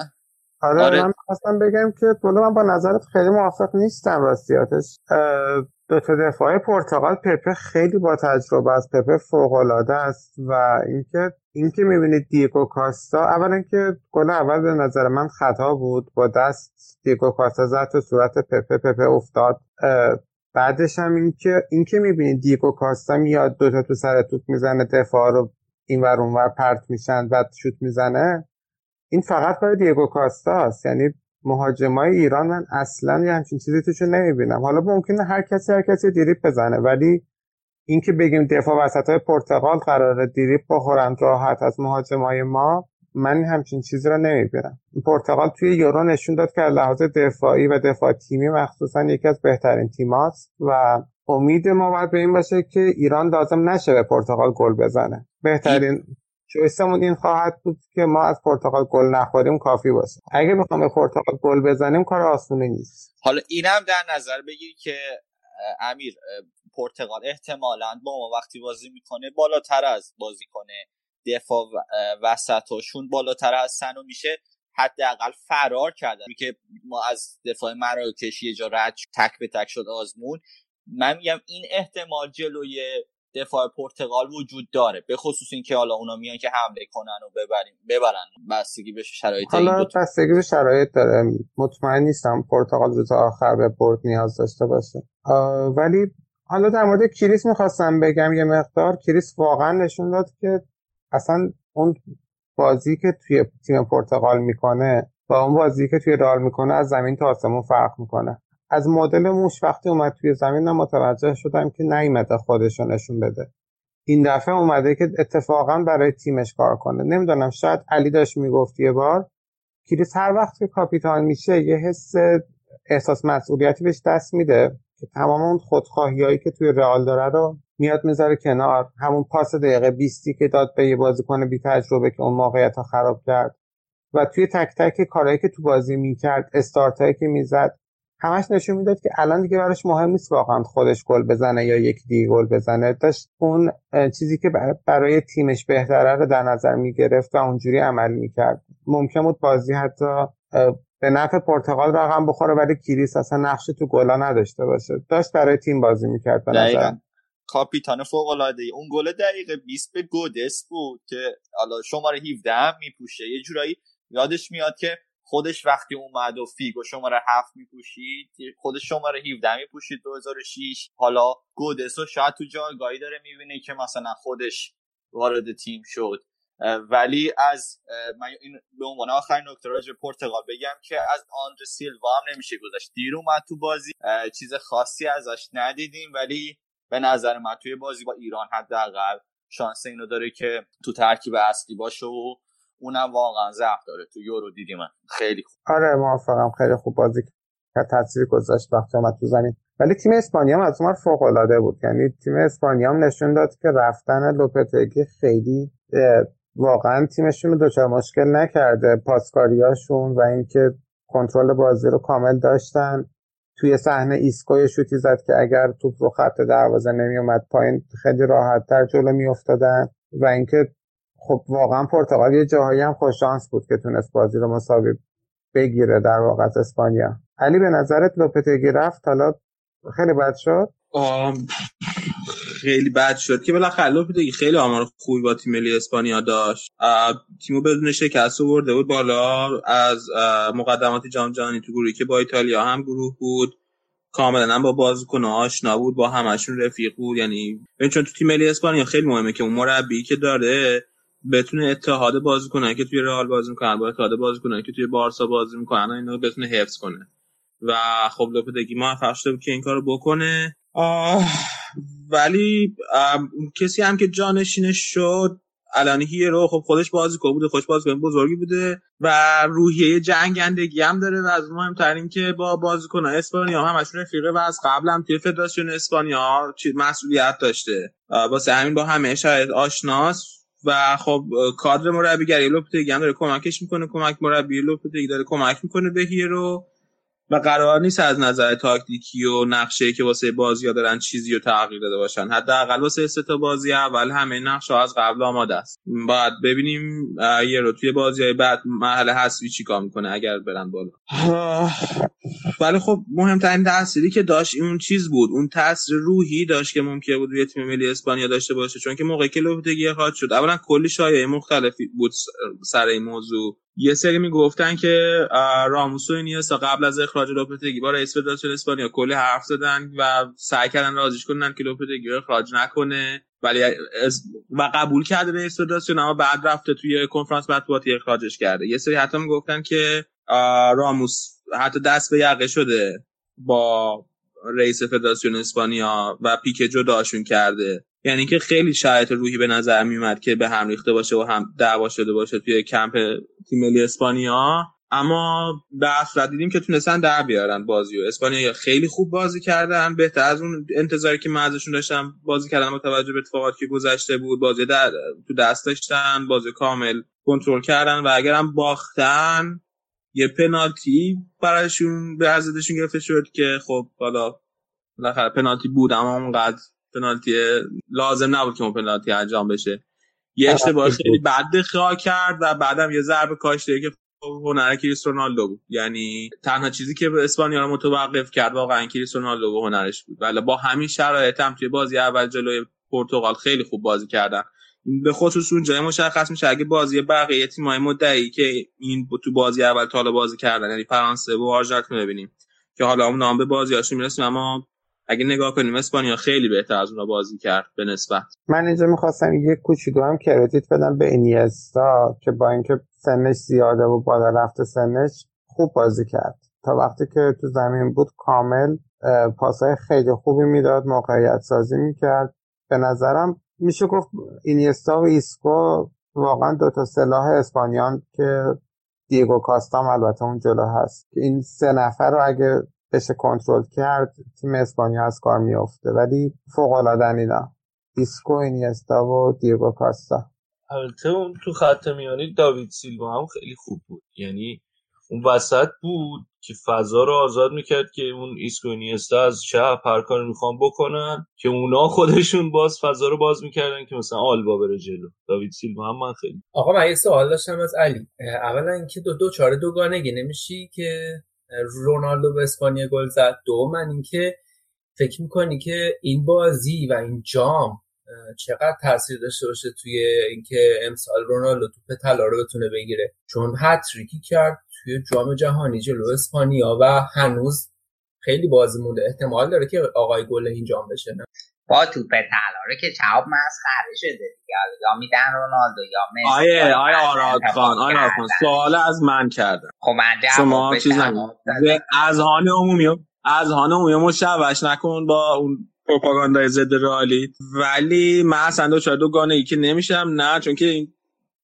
[SPEAKER 6] آره,
[SPEAKER 5] آره.
[SPEAKER 6] من خواستم بگم که والا من با نظرت خیلی موافق نیستم راستیاتش. دو تا دفاع پرتغال پپه خیلی با تجربه است. پپه فوق العاده است و اینکه اینکه می‌بینید دیگو کاستا اولا که گل اول به نظر من خطا بود با دست دیگو کاستا زد تو صورت پپه پپه افتاد. بعدش هم اینکه اینکه می‌بینید دیگو کاستا میاد دوتا تو سر توپ می‌زنه دفاع رو این ور اون ور پرت میشن بعد شوت می‌زنه. این فقط کار دیگو کاستاست. یعنی مهاجمای ایران من اصلا یه همچین چیزی توشون نمی‌بینم. حالا ممکنه هر کسی هر کسی دریپ بزنه ولی اینکه بگیم دفاع وسط های پرتغال قراره دریپ بخورن راحت از مهاجمای ما من همچین چیزی رو نمی‌بینم. پرتغال توی یورو نشون داد که از لحاظ دفاعی و دفاع تیمی مخصوصا یکی از بهترین تیماست و امید ما باید به این باشه که ایران لازم نشه به پرتغال گل بزنه. بهترین چویسمون این خواهد بود که ما از پرتغال گل نخوریم کافی باشه. اگه بخوام به پرتغال گل بزنیم کار آسونی نیست.
[SPEAKER 5] حالا اینم در نظر بگیر که امیر پرتغال احتمالا با ما وقتی بازی می‌کنه بالاتر از بازی کنه. دفاع وسطاشون بالاتر هستن و میشه. حداقل فرار کردن. که ما از دفاع مراکش یه جا رد تک به تک شد آزمون. من میگم این احتمال جلوی دفاع پرتغال وجود داره. به خصوص اینکه حالا اونا میان که حمله کنن و ببریم ببرن. بستگی به شرایط
[SPEAKER 6] حالا بستگی به شرایط داره. مطمئن نیستم پرتغال روز آخر به برد نیاز داشته باشه. ولی حالا در مورد کریس می‌خواستم بگم یه مقدار. کریس واقعا نشون داد که اصلا اون بازی که توی تیم پرتغال می‌کنه با اون بازی که توی رئال می‌کنه از زمین تا آسمون فرق می‌کنه. از مدل موش وقتی اومد توی زمین من متوجه شدم که نیومده خودش نشون بده. این دفعه اومده که اتفاقا برای تیمش کار کنه. نمی‌دونم شاید علی داشت می‌گفت یه بار. کریس هر وقت که کاپیتان میشه یه حس احساس مسئولیتی بهش دست میده. که تمام اون خودخواهیایی که توی رئال داره رو میاد می‌ذاره کنار. همون پاس دقیقه 20 که داد به یه بازیکن بی تجربه که اون موقعیت ها خراب کرد. و توی تک تک کارهایی که تو بازی می‌کرد استارتایی که می‌زد همش نشون می‌داد که الان دیگه براش مهم نیست واقعا خودش گل بزنه یا یکی دیگه گل بزنه. داشت اون چیزی که بر- برای تیمش بهتره رو در نظر می‌گرفت و اونجوری عمل می‌کرد. ممکن بود بازی حتی به نفع پرتغال رقم بخوره ولی کریس اصلا نقش تو گلا نداشته باشه. داشت برای تیم بازی می‌کرد به
[SPEAKER 5] کاپیتان فوق العاده اون گل دقیقه 20 به گودس بود که حالا شماره 17 هم میپوشه. یه جورایی یادش میاد که خودش وقتی اومد و فیگو شماره 7 میپوشید خودش شماره 17 میپوشید 2006 حالا گودس رو شاید تو جایگاهی داره می‌بینه که مثلا خودش وارد تیم شد. ولی از من این به عنوان آخرین نکته راجع به پرتغال بگم که از آندر سیلوا هم نمیشه گذاشت. دیر اومد تو بازی. چیز خاصی ازش ندیدیم ولی به نظر من توی بازی با ایران حداقل شانس اینو داره که تو ترکیب اصلی باشه و اونم واقعا ضعف داره. تو یورو دیدیم. خیلی خوب.
[SPEAKER 6] آره موافقم. خیلی خوب بازی کرد. تاثیر گذاشت وقتی اومد تو زمین. ولی تیم اسپانیا هم از اون فوق العاده بود. یعنی تیم اسپانیا هم نشون داد که رفتن لوپتگی خیلی واقعا تیمشون رو دچار مشکل نکرده. پاسکاریاشون و اینکه کنترل بازی رو کامل داشتن. توی صحنه ایسکو شوتی زد که اگر توپ رو خط دروازه نمیومد پایین خیلی راحت تر جلو میافتادن. و اینکه خب واقعا پرتغال یه جاهایی هم خوش شانس بود که تونست بازی رو مساوی بگیره در واقع اسپانیا. علی به نظرت لوپتگی رفت؟ حالا خیلی بد شد.
[SPEAKER 2] خیلی بد شد که بالاخره لوپتگی خیلی آمار خوبی با تیم ملی اسپانیا داشت. تیمو بدون شکست برده بود بالا از مقدمات جام جهانی تو گروهی که با ایتالیا هم گروه بود. کاملا با بازیکن آشنا بود با همشون رفیق بود. یعنی چون تو تیم ملی اسپانیا خیلی مهمه که اون مربی که داره بتونه اتحاد بازیکنایی که توی رئال بازی می‌کنن با اتحاد بازیکنایی که توی بارسا بازی می‌کنن اینا بتونه حفظ کنه. و خب لوپتگی موفق شده بود که این کارو بکنه. ولی اون کسی هم که جانشینش شد الان هیرو خب خودش بازیکن بوده خوش بازیکن بزرگی بوده و روحیه جنگندگی هم داره و از مهمتر این که با بازیکن اسپانیا هم همشون رفیقه و از قبل هم توی فدراسیون اسپانیا مسئولیت داشته. واسه همین با همه شاید آشناس و خب کادر مربیگری لوپتگی هم داره کمکش می‌کنه کمک مربی لوپتگی داره کمک می‌کنه به هیرو. و قرار نیست از نظر تاکتیکی و نقشه که واسه بازی دارن چیزی رو تغییر داده باشن. حداقل واسه سه تا بازی اول همه نقشه از قبل آماده است. بعد ببینیم یه رو توی بازی های بعد محل حذفی چیکار می‌کنه اگر برن بالا. ولی خب مهمترین تأثیری که داشت اون چیز بود. اون تاثیر روحی داشت که ممکن بود روی تیم ملی اسپانیا داشته باشه. چون که موقعی که لوپتگی اخراج شد اولا کلی شایعه مختلفی بود سر این موضوع. یه سری می‌گفتن که راموس و اینیستا قبل از اخراج لوپتگی. با رئیس فدراسیون اسپانیا. کلی حرف زدن و سعی کردن راضیش کنن که لوپتگی رو اخراج نکنه. ولی از- و قبول کرده رئیس فدراسیون اما بعد رفته توی کنفرانس مطبوعاتی اخراجش کرده. یه سری حتی می‌گفتن که راموس حتی دست به یقه شده با رئیس فدراسیون اسپانیا و پیکه جداشون کرده. یعنی که خیلی شرایط روحی به نظر میومد که به هم ریخته باشه و هم دعوا شده باشه توی کمپ تیم ملی اسپانیا. اما در صورت دیدیم که تونستن در بیارن بازی و اسپانیا خیلی خوب بازی کردن. بهتر از اون انتظاری که من ازشون داشتم بازی کردن با توجه به اتفاقاتی که گذشته بود. بازی در تو دست داشتن بازی کامل کنترل کردن و اگرم باختن یه پنالتی براشون به ازشون گرفته شد که خب حالا بالاخره پنالتی بود اما اونقدر پنالتی لازم نبود که اون پنالتی انجام بشه. یه اشتباه خیلی بد دفاع کرد و بعدم یه ضربه کاشته که هنر کریس رونالدو بود. یعنی تنها چیزی که اسپانیا رو متوقف کرد واقعا کریس رونالدو و هنرش بود. ولی با همین شرایط هم توی بازی اول جلوی پرتغال خیلی خوب بازی کردن. به خصوص اون جای مشخص میشه اگه بازی بقیه تیم‌های مدعی که این تو بازی اول تا حالا بازی کردن یعنی فرانسه و آرژانتین ببینیم. که حالا اون نام به بازیاشون می‌رسیم اما اگه نگاه کنیم اسپانیا خیلی بهتر از اونها بازی کرد به نسبت.
[SPEAKER 6] من اینجا می‌خواستم یک کوچولو هم کردیت بدم به اینیستا که با اینکه سنش زیاده و بالا رفته سنش خوب بازی کرد. تا وقتی که تو زمین بود کامل اه، پاسهای خیلی خوبی می‌داد موقعیت سازی می‌کرد. به نظرم میشه گفت اینیستا و ایسکو واقعا دوتا سلاح اسپانیان که دیگو کاستام البته اون جلو هست. این سه نفر رو اگه بشه کنترل کرد تیم اسپانیا از کار میافته. ولی فوق العاده اینا ایسکو اینیستا و دیگو کاستا.
[SPEAKER 4] البته اون تو خط میانی داوید سیلوا هم خیلی خوب بود. یعنی اون وسط بود که فضا رو آزاد می‌کرد که اون ایسکونیستا از چپ هر کاری می‌خوان بکنن که اونا خودشون باز فضا رو باز می‌کردن که مثلا آلبا بره جلو. داوید سیلوا هم من خیلی
[SPEAKER 8] آقا من یه سوال داشتم از علی. اولا اینکه دو دو چاره دوگانگی نمیشی که رونالدو به اسپانیا گل زد. دو من اینکه فکر می‌کنی که این بازی و این جام چقدر تاثیر داشته باشه توی اینکه امسال رونالدو توپ طلا رو بتونه بگیره؟ چون هتریکی کرد توی جام جهانی جلو اسپانیا و هنوز خیلی بازی مونده احتمال داره که آقای گل این جام بشه نه؟
[SPEAKER 7] با توپ طلا رو که چاپ مسخره شده دیگه. یا میدن رونالدو یا مسی
[SPEAKER 2] آیه آیه آراد خان آیه آراد خان سوال از من کردم.
[SPEAKER 7] خب من
[SPEAKER 2] شما
[SPEAKER 7] جواب
[SPEAKER 2] چیز. نکن اذهان عمومی اذهان عمومی مشوش نکن با اون پروپاگاندای ضد رئالی. ولی من اصلا دو چهار دوگانه ای که نمیشم نه چون که این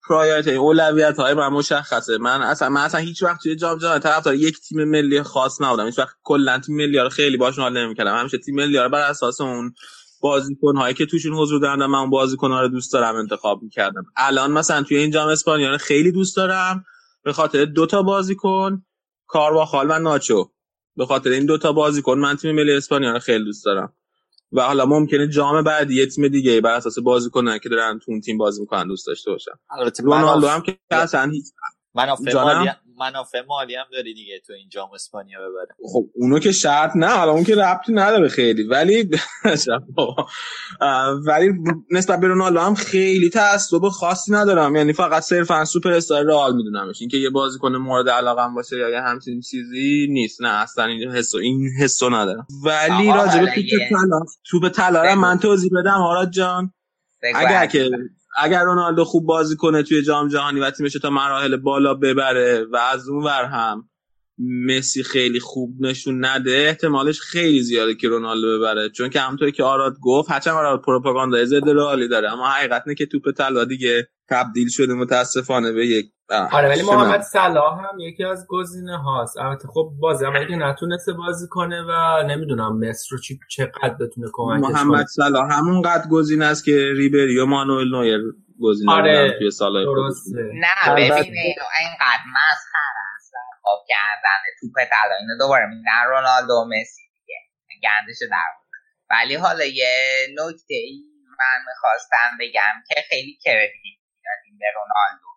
[SPEAKER 2] پرایورت اولویت های من مشخصه. من اصلا من اصلا هیچ وقت توی جام جهانی طرفدار یک تیم ملی خاص نبودم. هیچ وقت کلا تیم ملی رو خیلی باشون حال نمی‌کردم. همیشه تیم ملی رو بر اساس اون بازیکن هایی که توشون حضور دارن و من اون بازیکن ها رو دوست دارم انتخاب می‌کردم. الان مثلا توی این جام اسپانیا رو خیلی دوست دارم. به خاطر دو تا بازیکن کارواخال و ناچو. به خاطر این دوتا بازیکن من تیم ملی اسپانیا رو خیلی دوست دارم. و حالا ممکنه جام بعدی یه تیم دیگه بر اساس بازیکنان که دارن تو اون تیم بازی می‌کنن دوست داشته باشم
[SPEAKER 5] البته
[SPEAKER 2] رونالدو هم که اصلا هیچ
[SPEAKER 5] منافع؟ مالی هم داری دیگه تو این جام اسپانیا ببره.
[SPEAKER 2] خب اونو که شرط نه حالا اون که ربطی نداره خیلی. ولی ولی نسبت به رونالدو هم خیلی تعصب خاصی ندارم. یعنی فقط صرفا سوپر استار رئال میدونمش. اینکه یه بازیکن مورد علاقم باشه یا یه همچین چیزی نیست. نه اصلا این حسو این حسو ندارم. ولی راجع به توپ طلا توپ طلا. من توضیح بدم آراد جان. اگر. که اگر رونالدو خوب بازی کنه توی جام جهانی و تیمش تا مراحل بالا ببره و از اون ور هم مسی خیلی خوب نشون نده احتمالش خیلی زیاده که رونالدو ببره. چون که همونطوری که آراد گفت هرچند آراد پروپاگاندای ضد رئالی داره اما حقیقت اینه که توپ طلا دیگه تبدیل شده متاسفانه به یک
[SPEAKER 8] آره ولی محمد
[SPEAKER 2] من-
[SPEAKER 8] صلاح هم یکی از گزینه هاست. البته خب بازی هم که نتونسته بازی کنه و نمی‌دونم مصر رو چی چقدر بتونه کمکش کنه.
[SPEAKER 2] محمد صلاح همونقدر گزینه است که ریبری و مانوئل نویر گزینه
[SPEAKER 8] آره،
[SPEAKER 2] بودن توی سالهای
[SPEAKER 8] درسته.
[SPEAKER 7] نه. ببین اینقدر مسخره است خب کردن توپ طلا اینو دوباره میدن رونالدو و مسی دیگه گندش در. ولی حالا یه نکته ای من می‌خواستم بگم که خیلی کردیت می‌دادیم به رونالدو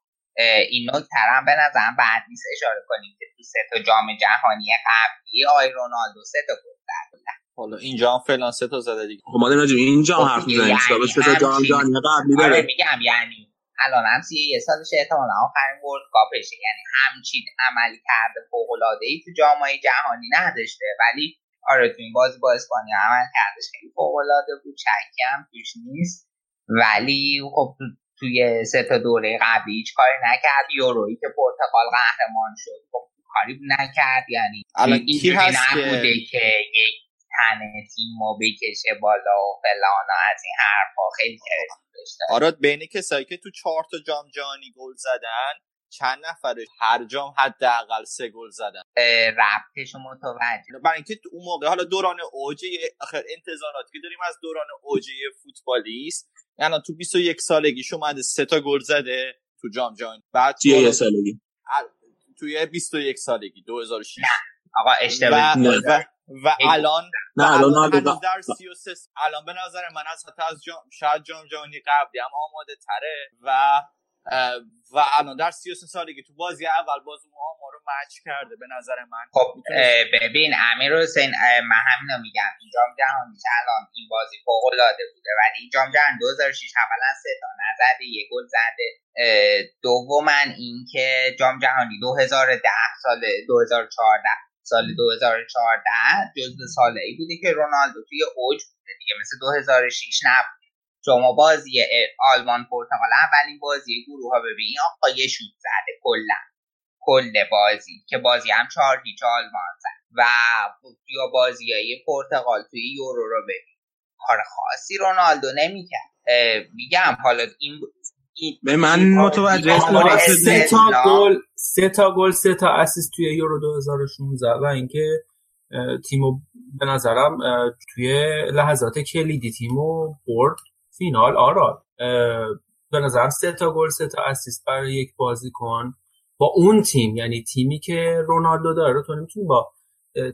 [SPEAKER 7] این نکته هم به نظرم بعد نیست اشاره کنیم که تو سه تا جام جهانی قبلی آی رونالدو سه تا گل زد
[SPEAKER 5] حالا اینجا هم فعلا سه تا زده دیگه.
[SPEAKER 2] خب ما داریم راجع به این جام
[SPEAKER 7] خب
[SPEAKER 2] حرف می‌زنیم
[SPEAKER 7] یعنی
[SPEAKER 2] سه تا جام
[SPEAKER 7] همچین-
[SPEAKER 2] جهانی قبلی داره
[SPEAKER 7] میگم یعنی الان هم سی یه سالش احتمالا آخرین ورلد کاپشه یعنی همچین عملی کرده فوق العاده ای تو جامعه جهانی نداشته. ولی آره تو این بازی با اسپانیا عمل کردش. خیلی فوق العاده بود. چکی هم توش نیست. ولی خب تو توی سه تا دوره قبلی هیچ کاری نکرد. یورویی که پرتغال قهرمان شد. خب کاری نکرد. یعنی اینجوری نبوده که یک تن تیم و بکشه بالا و فلان از این حرفا. خیلی
[SPEAKER 5] آراد بین کسایی که تو چهار تا جام جهانی گل زدن چند نفره هر جام حداقل سه گل زدن.
[SPEAKER 7] ربطش متوجه.
[SPEAKER 5] برای اینکه تو اون موقع حالا دوران اوج آخر انتظاراتی که داریم از دوران اوج فوتبالیست یعنی تو 21 سالگیش اومده سه تا گل زده تو جام جهانی. بعد حالا
[SPEAKER 2] یه سالگی.
[SPEAKER 5] ال- توی 21 سالگی 2006
[SPEAKER 7] آقا اشتباه.
[SPEAKER 5] و, الان
[SPEAKER 2] نه
[SPEAKER 5] الان در 33 الان به نظر من از حتی از جام شاید جام جهانی قبلی هم آماده تره و و الان در 33 سالگی تو بازی اول باز اون آمار رو مچ کرده به نظر من.
[SPEAKER 7] خب ببین امیر حسین من همینو میگم. این جام جهانی که الان این بازی فوق العاده بوده ولی این جام جهانی 2006 اولا سه تا نزده یه گل زده. دوما اینکه جام جهانی 2010 سال 2014 سال 2014 جزو ساله ای بوده که رونالدو توی اوج بوده دیگه. مثل 2006 نبود شما بازی آلمان پرتغال اولین بازی گروه ها ببین آقا یه شوت زده کلا. کل بازی. که بازی هم چهار هیچ آلمان زد. و یا بازی های پرتغال توی یورو رو ببین. کار خاصی رونالدو نمی‌کرد. میگم حالا این این
[SPEAKER 2] به من متوجه
[SPEAKER 8] سه تا گل سه تا گل سه تا اسیست توی یورو 2016 و اینکه تیمو به نظرم توی لحظات کلیدی تیمو برد. فینال آراد. اه، به نظرم سه تا گل سه تا اسیست برای یک بازیکن. با اون تیم یعنی تیمی که رونالدو داره تو نمی‌تونی با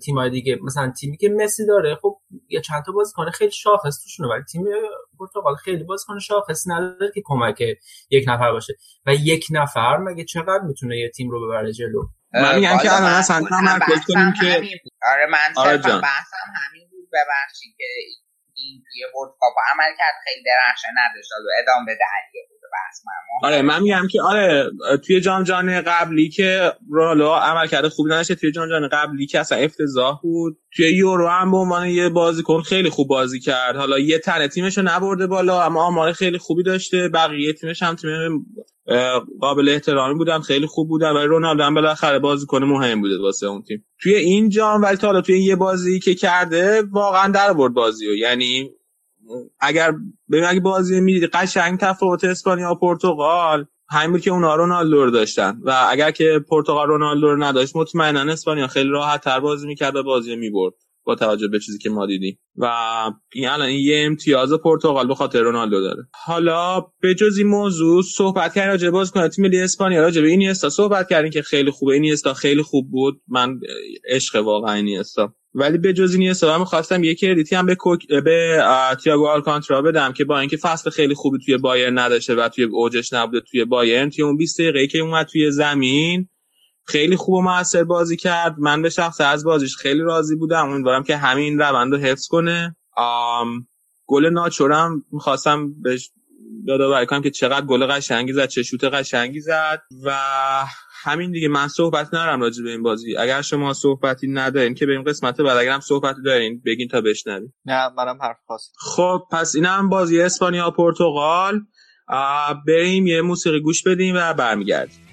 [SPEAKER 8] تیمای دیگه مثلا تیمی که مسی داره خب یه چند تا بازیکن خیلی شاخص توشونه ولی تیم پرتغال خیلی بازیکن شاخص نداره که کمک یک نفر باشه. و یک نفر مگه چقدر می‌تونه یه تیم رو ببره جلو؟
[SPEAKER 2] من میگم که الان اصلا تمرکز کنیم که.
[SPEAKER 7] آره من
[SPEAKER 2] آره.
[SPEAKER 7] بحثم همین بود. ببخشید که این توی ورد کاپ عمل کرد خیلی درخشان نداشت. حالا ادامه بده بحث
[SPEAKER 2] آره من میگم که آره توی جام جهانی قبلی که رونالدو عمل کرده خوبی نداشته توی جام جهانی قبلی که اصلا افتضاح بود. توی یورو هم به عنوان یه بازیکن خیلی خوب بازی کرد. حالا یه تنه تیمش رو نبرده بالا اما آمار خیلی خوبی داشته. بقیه تیمش هم تیم قابل احترامی بودن خیلی خوب بودن. ولی رونالدو هم بالاخره بازیکن مهم بوده واسه اون تیم. توی این جام ولی تا حالا توی یه بازی که کرده واقعا در برد بازی رو یعنی اگر ببین اگه بازی می‌دید قشنگ تفاوت اسپانیا و پرتغال همین که اونا رونالدو رو داشتن. و اگر که پرتغال رونالدو رو نداشت مطمئنا اسپانیا خیلی راحت تر بازی می‌کرد و بازی می‌برد. با توجه به چیزی که ما دیدیم. و این الان این یه امتیاز پرتغال به خاطر رونالدو داره. حالا به جز این موضوع صحبت کردن راجع به بازیکن تیم ملی اسپانیا راجع به اینیستا صحبت کردیم که خیلی خوبه. اینیستا خیلی خوب بود. من عشق واقعا اینیستا. ولی به جز اینیستا من می‌خواستم یک کردیتی هم به کوک به تییاگو آلکانترا بدم که با اینکه فصل خیلی خوبی توی بایرن نداشته و توی اوجش نبوده توی بایرن توی اون 20 دقیقه‌ای که اومد توی زمین خیلی خوب و موثر بازی کرد. من به شخص از بازیش خیلی راضی بودم. امیدوارم که همین روند رو حفظ کنه. آم، گل ناچورم می‌خواستم بهش یادآوری کنم که چقدر گل قشنگی زد چه شوت قشنگی زد. و همین دیگه من صحبت ندارم راجع به این بازی. اگر شما صحبتی ندارین که بریم قسمت بعد اگرم صحبتی دارین. بگین تا بشنویم.
[SPEAKER 5] نه منم حرف خاصی
[SPEAKER 2] خب پس اینم بازی اسپانیا پرتغال. بریم یه موسیقی گوش بدیم و برمیگردیم.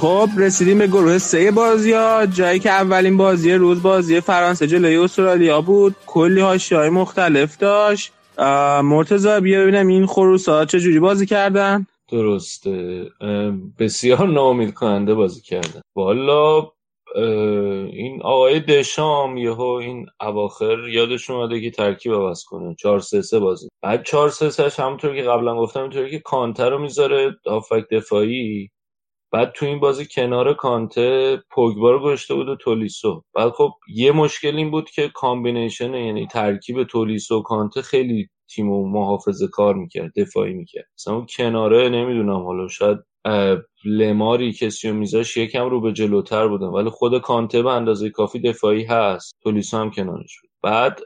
[SPEAKER 2] خب رسیدیم به گروه سه بازی ها جایی که اولین بازی روز بازی فرانسه جلوی استرالیا بود. کلی های مختلف داشت. مرتضا بیا ببینم این خروس ها چجوری بازی کردن؟
[SPEAKER 4] درسته. بسیار ناامید کننده بازی کردن. والا این آقای دشام یهو این اواخر یادش اومده که ترکیب عوض کنه. 4 3 3 بازی. بعد 4 3 3 همونطور که قبلا گفتم اینطوری که کانتر رو می‌ذاره هافک دفاعی. بعد تو این بازی کنار کانته پوگبا رو گذاشته بود و تولیسو. بعد خب یه مشکل این بود که combination یعنی ترکیب تولیسو و کانته خیلی تیم و محافظه کار می‌کرد دفاعی می‌کرد. مثلا اون کناره نمی‌دونم حالا شاید لماری کسی رو میذاش یکم رو به جلوتر بودن. ولی خود کانته به اندازه کافی دفاعی هست. تولیسو هم کنارش بود. بعد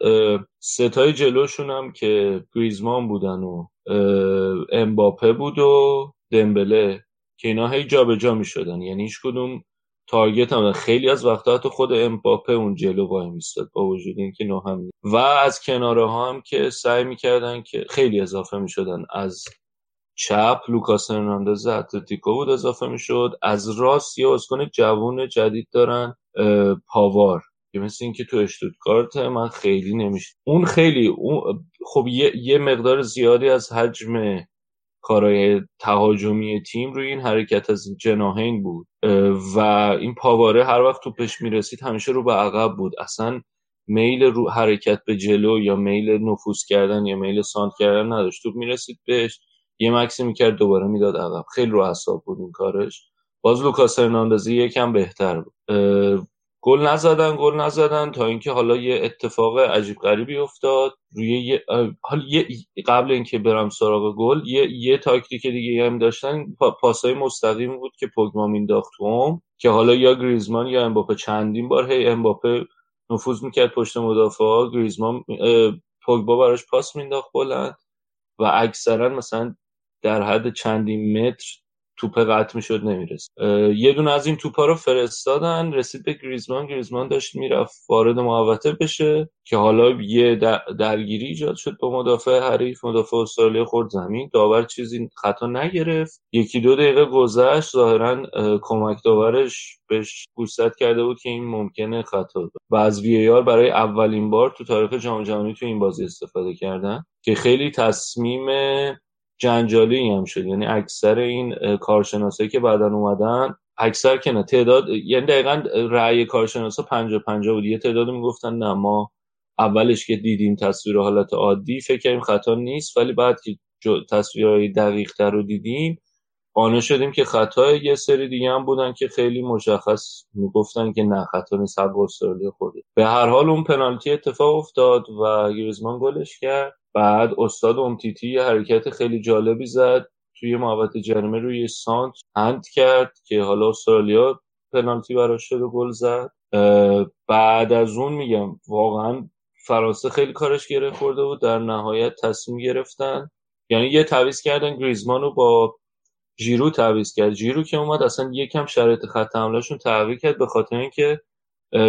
[SPEAKER 4] ستای جلوشون هم که گریزمان بودن و امباپه بود و دمبله. که اینا هی جابجا می‌شدن. یعنی هیچ کدوم تارگت هم خیلی از وقتا حتی خود امباپه اون جلو وای میستاد با وجود اینکه نو هم. و از کناره ها هم که سعی می‌کردن که خیلی اضافه می‌شدن. از چپ لوکاس هرناندز اتلتیکو بود اضافه می‌شد. از راست یه اسکن جوون جدید دارن پاوار. که مثل اینکه تو اشتوتگارت من خیلی نمیشه اون خیلی اون خب یه, یه مقدار زیادی از حجم کارهای تهاجمی تیم روی این حرکت از جناهین بود. و این پاواره هر وقت توپش می‌رسید همیشه رو به عقب بود. اصلا میل رو حرکت به جلو یا میل نفوذ کردن یا میل سانت کردن نداشت. توپ می‌رسید بهش یه مکسی می‌کرد دوباره می‌داد عقب. خیلی رو اعصاب بود این کارش. باز لوکاس هرناندزی یکم بهتر بود. گل نزدن گل نزدن تا اینکه حالا یه اتفاق عجیب غریبی افتاد. روی یه حالا یه قبل اینکه برم سراغ گل یه یه تاکتیک دیگه هم داشتن. پا پاسای مستقیم بود که پوگبا مینداخت که حالا یا گریزمان یا امباپه. چندین بار هی امباپه نفوذ می‌کرد پشت مدافع گریزمان پوگبا براش پاس مینداخت بلند و اکثرا مثلا در حد چندین متر توپ قطع می‌شد نمی‌رسید. یه دونه از این توپا رو فرستادن رسید به گریزمان. گریزمان داشت می‌رفت وارد محوطه بشه که حالا یه در- درگیری ایجاد شد با مدافع حریف. مدافع استرالیا خورد زمین. داور چیزی خطا نگرفت. یکی دو دقیقه گذشت. ظاهرا اه، کمک داورش بهش گوشزد کرده بود که این ممکنه خطا و از وی آر برای اولین بار تو تاریخ جام جهانی تو این بازی استفاده کردن که خیلی تصمیم جنجالی هم شد. یعنی اکثر این کارشناسایی که بعدا اومدن اکثر که نه تعداد یعنی دقیقا رأی کارشناسا پنجا پنجا بود. یه تعداد می‌گفتن نه ما اولش که دیدیم تصویر حالت عادی فکر کردیم خطا نیست. ولی بعد که تصویرهای دقیق تر رو دیدیم قانع شدیم که خطا یه سری دیگه هم بودن که خیلی مشخص می‌گفتن که نه خطا نیست. حق استرالیا خورده. به هر حال اون پنالتی اتفاق افتاد و گریزمان گلش کرد. بعد استاد امتیتی یه حرکت خیلی جالبی زد. توی محوطه جریمه روی سانت هند کرد که حالا استرالیا پنالتی براش شد گل زد. بعد از اون میگم واقعا فرانسه خیلی کارش گره خورده بود. در نهایت تصمیم گرفتن. یعنی یه تعویض کردن گریزمان رو با ژیرو تعویض کرد. ژیرو که اومد اصلا یکم شرایط خط حملهشون تغییر کرد به خاطر اینکه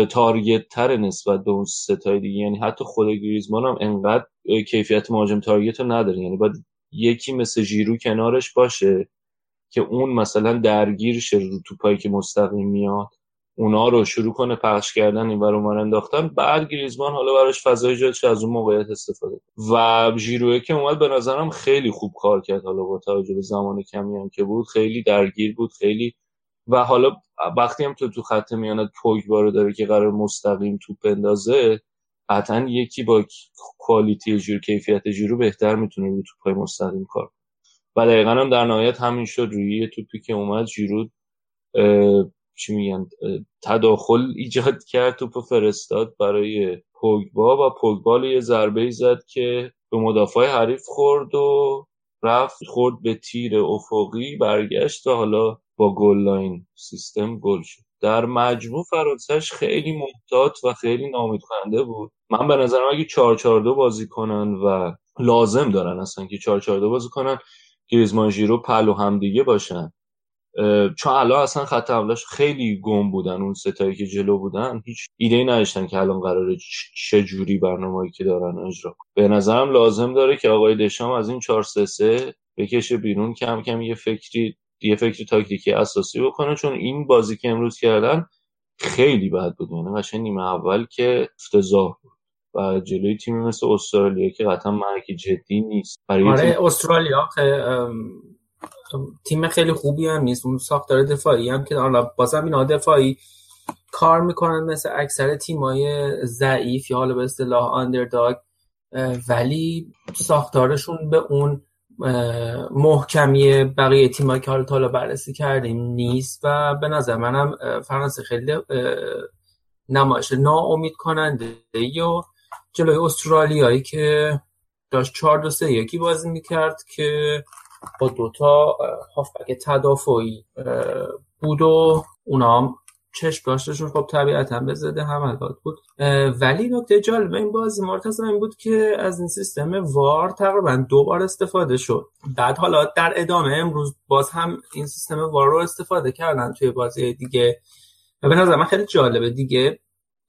[SPEAKER 4] تارگت تر نسبت به اون ستای دیگه. یعنی حتی خود گریزمان هم انقدر کیفیت مهاجم تارگت رو نداره. یعنی باید یکی مثل ژیرو کنارش باشه که اون مثلا درگیر شه رو توپایی که مستقیم میاد اونا رو شروع کنه پخش کردن این ور انداختن. بعد گریزمان حالا براش فضای ایجاد شه از اون موقعیت استفاده. و ژیروه که اومد به نظرم خیلی خوب کار کرد حالا با توجه به زمان کمی هم که بود. خیلی درگیر بود خیلی و حالا وقتی هم تو تو خط میانت پوگبا رو داره که قرار مستقیم توپ بندازه قطعا یکی با quality ژیرو کیفیت ژیرو بهتر می‌تونه رو توپای مستقیم کار. و دقیقا هم در نهایت همین شد روی یه توپی که اومد ژیرو اه، چی میگن تداخل ایجاد کرد توپ فرستاد برای پوگبا و پوگبا یه ضربه زد که به مدافع حریف خورد و رفت خورد به تیر افقی برگشت و حالا با goal line system گل شد. در مجموع فرانسهش خیلی محتاط و خیلی ناامید کننده بود. من به نظرم اگه 4 4 2 بازی کنن و لازم دارن اصلا که 4 4 2 بازی کنن گریزمان ژیرو پلو هم دیگه باشن. چون الان اصلا خط حملهش خیلی گم بودن اون ستایی که جلو بودن هیچ ایده ای نداشتن که الان قراره چه جوری برنامه‌ای که دارن اجرا کنن. به نظرم لازم داره که آقای دشام از این 4 3 3 بکشه بیرون. کم کم یه فکری یه فکر تاکتیکی اساسی بکنه چون این بازی که امروز کردن خیلی بد بود. یعنی قشنگ نیمه اول که افتضاح بود و جلوی تیمی مثل استرالیا که قطعا مرکی جدی نیست. برای یه تیم
[SPEAKER 8] آره استرالیا خ- ام، تیم خیلی خوبی هم نیست. اون ساختار دفاعی هم که حالا بازم اینا دفاعی کار می‌کنن مثل اکثر تیمای ضعیف یا حالا به اصطلاح آندرداگ ولی ساختارشون به اون محکمی بقیه تیمایی که حالا تا بررسی کردیم نیست و به نظر منم فرانسه خیلی نمایش ناامید کننده و جلوی استرالیایی که داشت چهار دو سه یکی بازی می‌کرد که با دوتا هافبک تدافعی بود و اونا هم چشم داشتشون خب طبیعتا به ضد حملات بود. ولی نکته جالب این بازی مرتضی این بود که از این سیستم وار تقریبا دو بار استفاده شد. بعد حالا در ادامه امروز باز هم این سیستم وار رو استفاده کردن توی بازی دیگه. و به نظر من خیلی جالبه دیگه.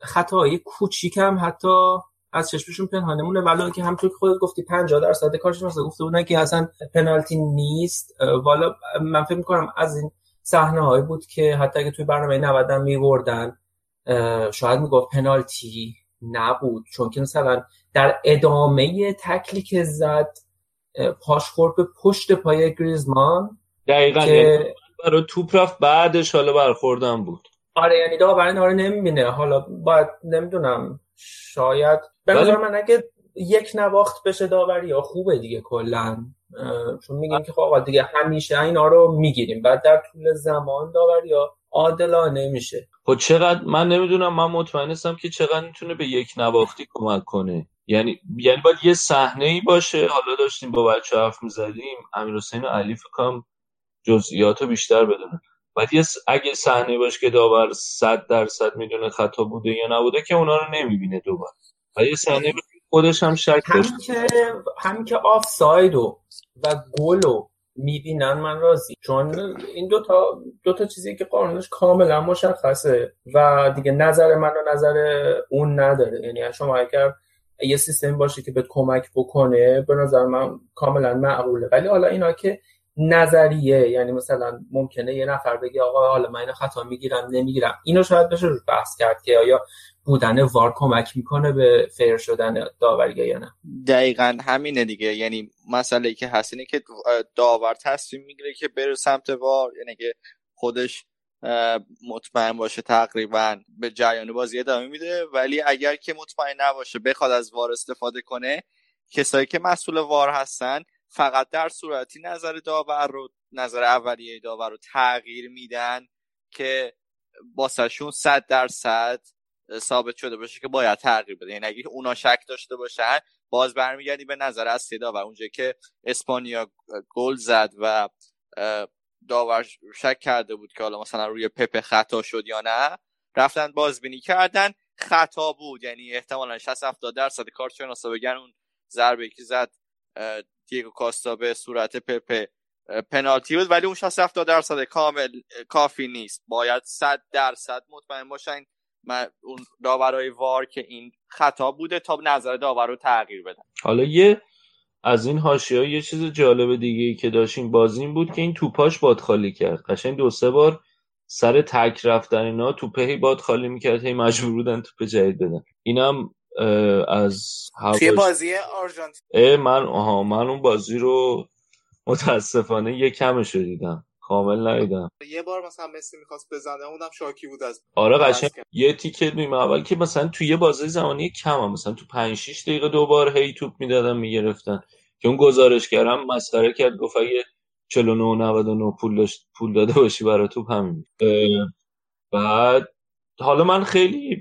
[SPEAKER 8] خطاهای کوچیک هم حتی از چشمشون پنهانه مونه ولی که همونطور که خودت گفتی 50 درصد مثلا گفته بودن که اصلا پنالتی نیست. والا من فکر می‌کنم از این صحنه هایی بود که حتی اگه توی برنامه 90 هم میبردن شاید می‌گفت پنالتی نبود. چون که مثلا در ادامه تکلی که زد پاش خورد به پشت پای گریزمان
[SPEAKER 4] دقیقا
[SPEAKER 8] که-
[SPEAKER 4] یعنی برای توپ رفت بعدش حالا برخوردن بود.
[SPEAKER 8] آره یعنی داور رو نمی‌بینه. حالا باید نمی‌دونم شاید به من اگه یک نواخت بشه داوری یا خوبه دیگه کلا. چون میگیم که خب دیگه همیشه اینا رو می‌گیریم. بعد در طول زمان داوری یا عادلانه میشه.
[SPEAKER 4] خب چقدر من نمی‌دونم من مطمئن نیستم که چقدر می‌تونه به یک نواختی کمک کنه. یعنی یعنی باید یه صحنه ای باشه. حالا داشتیم با بچه حرف می‌زدیم. امیر حسین و علی فکرم جزئیات رو بیشتر بدونن. ولی یه س- اگه صحنه باشه که داور صد درصد می‌دونه خطا بوده یا نبوده که اونا رو نمی‌بینه دوباره. ولی یه صحنه خودش هم شک داشته
[SPEAKER 8] همین که همین که آف سایدو و گلو می‌بینن من راضی. چون این دوتا دوتا چیزی که قانونش کاملا مشخصه و دیگه نظر من و نظر اون نداره. یعنی شما اگر یه سیستم باشه که بهت کمک بکنه به نظر من کاملا معقوله. ولی حالا اینا که نظریه یعنی مثلا ممکنه یه نفر بگه آقا حالا من خطا می‌گیرم نمی‌گیرم. اینو شاید بشه روش بحث کرد که آیا بودن وار کمک می‌کنه به فیر شدن داوری یا نه.
[SPEAKER 5] دقیقا همینه دیگه. یعنی مسئله که هست اینه که داور تصمیم می‌گیره که بره سمت وار یعنی که خودش مطمئن باشه تقریبا به جریان بازی ادامه میده. ولی اگر که مطمئن نباشه بخواد از وار استفاده کنه کسایی که مسئول وار هستن فقط در صورتی نظر داور رو نظر اولیه داور رو تغییر میدن که باسشون صد درصد ثابت شده باشه که باید تغییر بده. یعنی اگه اونا شک داشته باشن باز برمیگردی به نظر اصلی داور. اونجا که اسپانیا گل زد و داور شک کرده بود که حالا مثلا روی پپ خطا شد یا نه رفتن بازبینی کردن. خطا بود. یعنی احتمالا 60 70 درصد کارشناسا بگن اون ضربه که زد دیگو کاستا به صورت پپ اه، پنالتی بود ولی اون 60 70 درصد کامل کافی نیست. باید 100 درصد مطمئن باشن من اون داورای وار که این خطا بوده تا نظر داور رو تغییر بدن.
[SPEAKER 4] حالا یه از این حاشیه یه چیز جالب دیگه ای که داشتیم بازی این بود که این توپاش باد خالی کرد. قشنگ دو سه بار سر تک رفتن اینا توپه هی باد خالی می‌کرد هی مجبور بودن توپ جدید بدن. اینم از
[SPEAKER 9] توی بازی آرژانتین.
[SPEAKER 4] من آها من اون بازی رو متاسفانه یه کمش رو دیدم. کامل ندیدم.
[SPEAKER 9] یه بار مثلا مسی می‌خواست بزنه اونم شاکی بود از
[SPEAKER 4] آره قشنگ. یه تیکه نیمه اول که مثلا تو یه بازه زمانی کم هم. مثلا تو 5 6 دقیقه دوبار هی توپ می‌دادن می‌گرفتن. که اون گزارشگرم مسخره کرد گفت اگه 49 99 پول داشت پول داده باشی برای توپ همین. بعد حالا من خیلی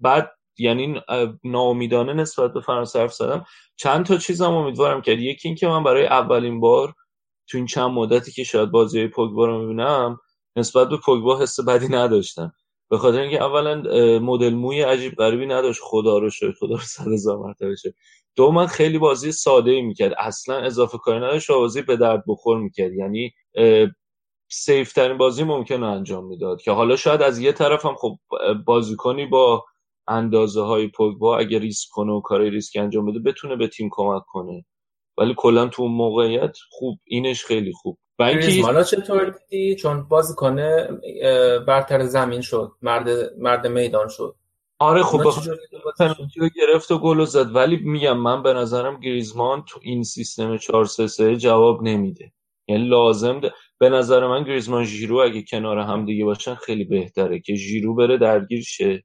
[SPEAKER 4] بعد یعنی ناامیدانه نسبت به فرانسه حرف زدم. چند تا چیزم امیدوارم کرد. یکی این که من برای اولین بار تو این چند مدتی که شاید بازی های پوگبا رو می‌بینم نسبت به پوگبا حس بدی نداشتم. به خاطر اینکه اولا مدل موی عجیب غریبی نداشت. خدا رو شکر خدا رو صد هزار مرتبه شکر. دو من خیلی بازی ساده ای می‌کرد. اصلا اضافه کاری نداشت و بازی به درد بخور می‌کرد. یعنی سیف ترین بازی ممکن رو انجام می‌داد. که حالا شاید از یه طرف هم خب بازیکنی با اندازه های پوگبا اگه ریسک کنه و کارهای ریسک انجام بده بتونه به تیم کمک کنه. ولی کلا تو اون موقعیت خوب اینش خیلی خوب. و اینکه
[SPEAKER 8] چطور دیدی؟ چون بازیکن اه، برتر زمین شد مرد مرد میدان شد.
[SPEAKER 4] آره خب؟ پنالتی رو گرفت و گل زد. ولی میگم من به نظرم گریزمان تو این سیستم 4 3 3 جواب نمیده. یعنی لازم ده. به نظر من گریزمان ژیرو اگه کنار هم دیگه باشن خیلی بهتره که ژیرو بره درگیر شه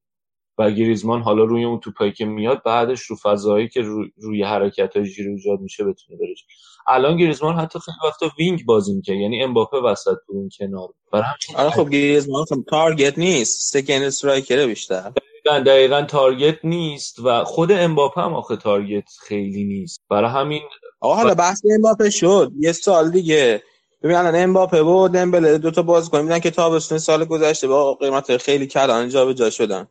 [SPEAKER 4] و گریزمان حالا روی اون توپایی که میاد بعدش رو فضایی که رو- روی حرکت های ژیرو ایجاد میشه بتونه بره الان گریزمان حتی خیلی وقتا wing بازی می‌کنه یعنی امباپه وسط بود اون کنار. برای
[SPEAKER 2] آره خب گریزمان خب target نیست second striker ه بیشتر.
[SPEAKER 4] دقیقا, دقیقا target نیست و خود امباپه هم آخه target خیلی نیست. برای همین
[SPEAKER 2] آقا حالا بحث امباپه شد. یه سال دیگه. ببین الان امباپه و دمبله دو تا بازیکن میدن که تابستون سال گذشته با قیمت خیلی کلان جابجا شدن.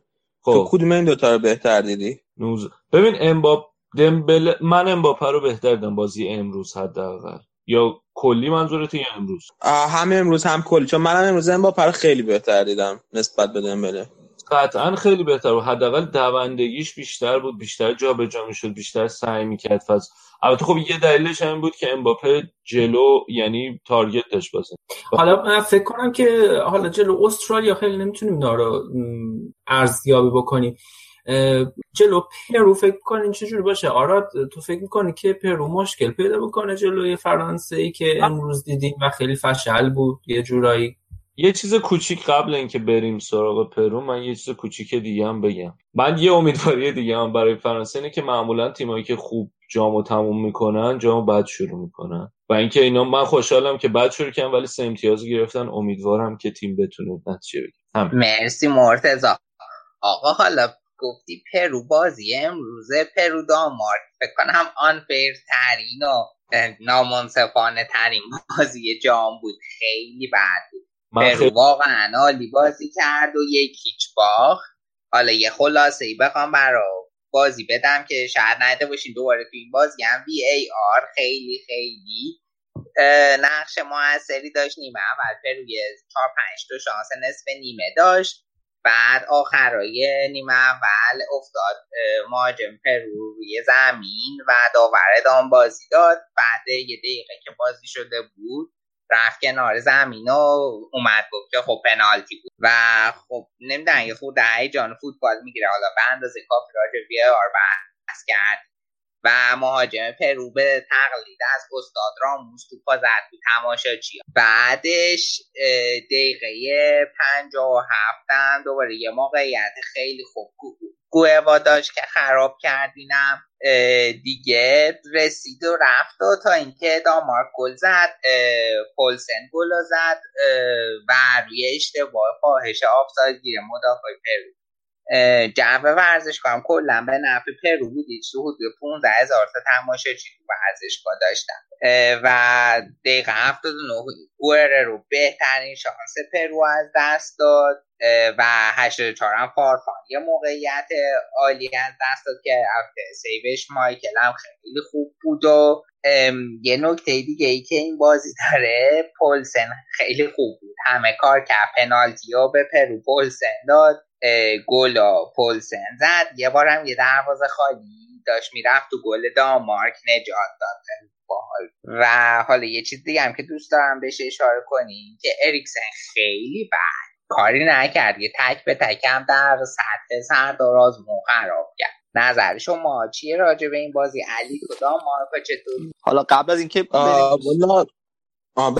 [SPEAKER 2] تو
[SPEAKER 4] خب.
[SPEAKER 2] کدوم این دوتا رو بهتر دیدی؟
[SPEAKER 4] نوز ببین امباپ دمبله من امباپه رو بهتر دیدم بازی امروز حداقل. یا کلی منظورت یا امروز؟
[SPEAKER 2] آه، هم امروز هم کلی. چون منم امروز امباپه رو خیلی بهتر دیدم نسبت به دمبله.
[SPEAKER 4] قطعا خیلی بهتر بود. حداقل دوندگیش بیشتر بود بیشتر جابجا می‌شد بیشتر سعی می‌کرد فاز. البته خب یه دلیلش هم بود که امباپه جلو یعنی target داشت بازی.
[SPEAKER 8] حالا من فکر کنم که حالا جلو استرالیا خیلی نمی‌تونیم اینا رو ارزیابی بکنیم. جلو پرو فکر کنین چجوری باشه؟ آراد تو فکر می‌کنی که پرو مشکل پیدا بکنه جلوی فرانسه ای که امروز دیدیم و خیلی فشل بود؟ یه جورایی.
[SPEAKER 4] یه چیز کوچیک قبل اینکه بریم سراغ پرو من یه چیز کوچیک دیگه هم بگم. من یه امیدواری دیگه هم برای فرانسه اینه که معمولا تیمایی که خوب جامو تموم می‌کنن جامو بد شروع می‌کنن. و اینکه اینا من خوشحالم که بد شروع کردن ولی سه امتیاز گرفتن. امیدوارم که تیم بتونه نتیجه بگیره
[SPEAKER 7] مرسی مرتضی آقا حالا گفتی پرو بازی امروزه پرو دانمارک. فکر کنم unfair ترین و نامنصفانه ترین بازی جام بود. خیلی بد بود.
[SPEAKER 4] من
[SPEAKER 7] پرو
[SPEAKER 4] خیلی
[SPEAKER 7] واقعا عالی بازی کرد و یک هیچ باخت. حالا یه خلاصه ای بخوام برا بازی بدم که شاید ندیده باشین دوباره تو این بازی هم VAR خیلی خیلی نقش موثری داشت. نیمه اول یه چهار پنج تا شانس نصف نیمه داشت. بعد آخرای نیمه اول افتاد اه، مهاجم پرو روی زمین و داور ادامه بازی داد. بعد یه دقیقه که بازی شده بود رفت کنار زمین و اومد گفت که خب پنالتی بود. و خب نمی‌دونم یه خود هیجان فوتبال می‌گیره. حالا به اندازه کافی راجع VAR بحث کرد. و مهاجم پرو به تقلید از استاد راموس تو پا زد. تو تماشاچی بعدش دقیقه پنجاه و هفتم دوباره یه موقعیت خیلی خوب گو- گوهوا داشت که خراب کردینم دیگه رسید و رفت و تا اینکه دانمارک گل زد پولسن گل زد و روی اشتباه فاحش آفساید گیر مدافع پرو. جو ورزشگاه هم کلا به نفع پرو بود تو حدود 15 هزار تا تماشاچی تو ورزشگاه داشتن. و دقیقه 79 گررو بهترین شانس پرو از دست داد. و 84 هم فارفان یه موقعیت عالی از دست داد که سیو اشمایکل هم خیلی خوب بود و یه نکته دیگه ای که این بازی داره پولسن خیلی خوب بود. همه کار کرد. پنالتی رو به پرو پولسن داد. اه، گل رو پولسن زد. یه بارم یه دروازه خالی داشت. می‌رفت تو گل دانمارک نجات داد. و حالا یه چیز دیگه هم که دوست دارم بهش اشاره کنیم که اریکسن خیلی بد کاری نکرد. یه تک به تک هم در سطح سردار آزمون خراب کرد. نظر شما چیه راجع به این بازی علی کدام؟ مارکا چطور؟
[SPEAKER 5] حالا قبل از اینکه
[SPEAKER 2] والا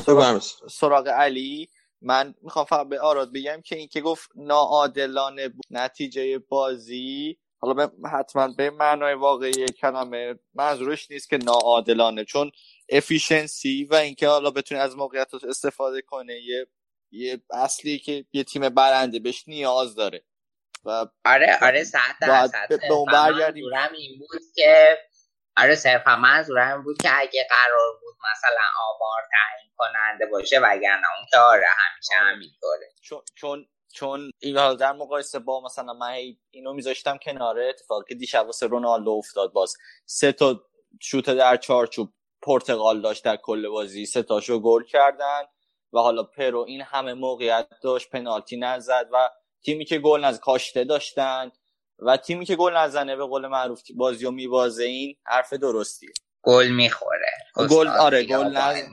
[SPEAKER 5] سراغ. سراغ علی من می‌خوام فقط به آراد بگم که این که گفت ناعادلانه بود. نتیجه بازی حالا به حتما به معنای واقعی کلمه منظورش نیست که ناعادلانه چون افیشنسی و اینکه حالا بتونه از موقعیت استفاده کنه یه یه اصلی که یه تیم برنده بهش نیاز داره. و
[SPEAKER 7] آره آره صد درصد
[SPEAKER 5] به- اون برگردیم.
[SPEAKER 7] این بود که آره صرفا منظورم این بود که اگه قرار بود مثلا آمار تعیین کننده باشه وگرنه اون که آره همیشه همینطوره.
[SPEAKER 5] چون چون چون این حالا در مقایسه با مثلا من اینو میذاشتم کناره اتفاقی که دیشب واسه رونالدو افتاد باز. سه تا شوت در چارچوب پرتغال داشت در کل بازی. سه تاشو گل کردن. و حالا پرو این همه موقعیت داشت پنالتی نزد و تیمی که گل نزد کاشته داشتن و تیمی که گل نزنه به قول معروف بازی و میبازه این حرف درستیه.
[SPEAKER 7] گل می‌خوره.
[SPEAKER 5] گل آره گل. نز...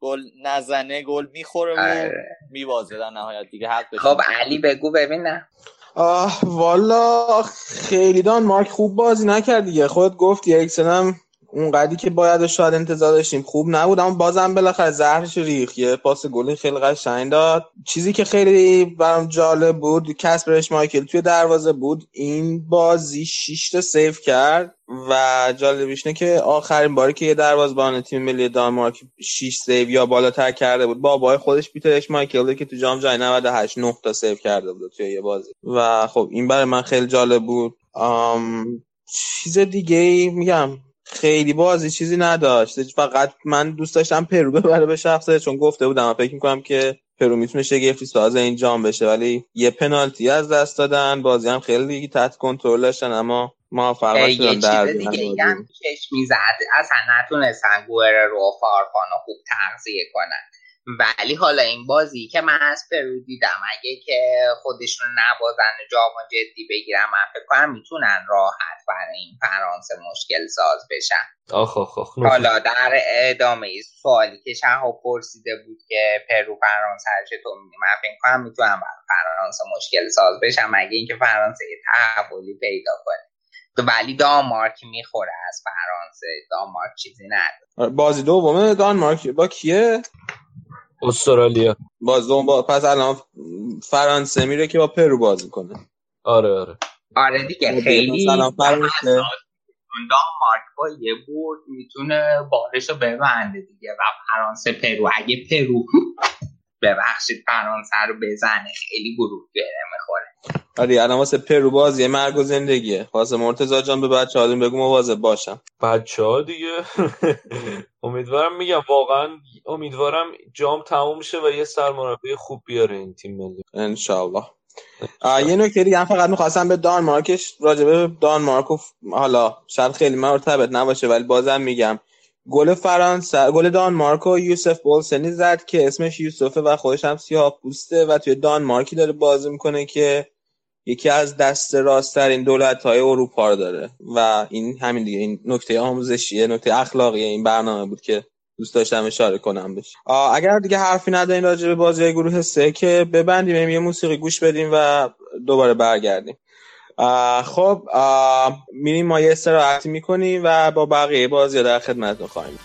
[SPEAKER 5] گل نزنه گل می‌خوره و
[SPEAKER 7] آره.
[SPEAKER 5] میبازه در نهایت دیگه حق بشه.
[SPEAKER 7] خب علی بگو ببینم
[SPEAKER 2] آه والا خیلی دانمارک خوب بازی نکرد دیگه. خودت گفتی اریکسن هم اون قدی که باید شاید انتظار داشتیم. خوب نبود اما بازم بالاخره زهرشو ریخت یه پاس گلی خیلی قشنگ داد. چیزی که خیلی برام جالب بود کسپر اشمایکل توی دروازه بود. این بازی 6 تا save کرد و جالبیش اینه که آخرین باری که یه دروازه‌بان تیم ملی دانمارک 6 save یا بالاتر کرده بود بابای خودش پیتر اشمایکل که تو جام جهانی 98 9 تا save کرده بود توی یه بازی. و خب این برای من خیلی جالب بود. آم، چیز دیگه ای میگم. خیلی بازی چیزی نداشت. فقط من دوست داشتم پرو ببره به شخصه چون گفته بودم و فکر می‌کنم که پرو می‌تونه شگفتی ساز این بشه ولی یه پنالتی از دست دادن. بازی هم خیلی تحت کنترل داشتن اما نشدن
[SPEAKER 7] یه
[SPEAKER 2] در
[SPEAKER 7] دیگه
[SPEAKER 2] بازی.
[SPEAKER 7] هم چشم می‌زد. اصلا نتونستن گوهر رو و فارفان رو خوب تغذیه کنن. ولی حالا این بازی که من از پرو دیدم اگه که خودشون نبازن جامو جدی بگیرم من فکر کنم می‌تونن راحت برای این فرانسه مشکل ساز بشن.
[SPEAKER 4] آخ آخ آخ
[SPEAKER 7] حالا در ادامه سوالی که شهاب پرسیده بود که پرو فرانسه رو چطور میدیم من فکر کنم می‌تونم برای فرانسه مشکل ساز بشم مگه اینکه فرانسه یه تحولی پیدا کنه. تو ولی دانمارک می‌خوره از فرانسه دانمارک چیزی نداره.
[SPEAKER 2] بازی دومه دانمارک با کیه؟
[SPEAKER 4] استرالیا.
[SPEAKER 2] باز دوم با... پس الان فرانسه میره که با پرو بازی کنه.
[SPEAKER 4] آره آره.
[SPEAKER 7] آره دیگه خیلی
[SPEAKER 2] مثلا فرانسه.
[SPEAKER 7] دانمارک با یه برد می‌تونه بارش رو ببنده دیگه و فرانسه پرو. اگه پرو ببخشید فرانسه رو بزنه خیلی گروه گره می‌خوره
[SPEAKER 2] آره الان واسه پرو بازی مرگ و زندگیه. واسه مرتضی جان به بچه ها بگو مواظب باشن.
[SPEAKER 4] بچه ها دیگه. امیدوارم میگم واقعا امیدوارم جام تموم شه و یه سرمربی خوب بیاره این تیم ملی.
[SPEAKER 2] انشالله یه نکته دیگه هم فقط می‌خواستم به دانمارکش راجبه دانمارک حالا شاید خیلی مرتبط نباشه ولی بازم میگم. گل فرانسه گل دانمارک و یوسف بولسنی زد که اسمش یوسفه و خودش هم سیاه پوسته و توی دانمارکی داره بازی می‌کنه که یکی از دست راستترین دولت های اروپا رو داره و این همین دیگه این نکته آموزشیه نکته اخلاقی این برنامه بود که دوست داشتم اشاره کنم بهش. اگر دیگه حرفی ندارین راجع به بازی گروه سه که ببندیم یه موسیقی گوش بدیم و دوباره برگردیم. خب میریم ما یه استراحتی می‌کنیم و با بقیه بازی در خدمتتون خواهیم.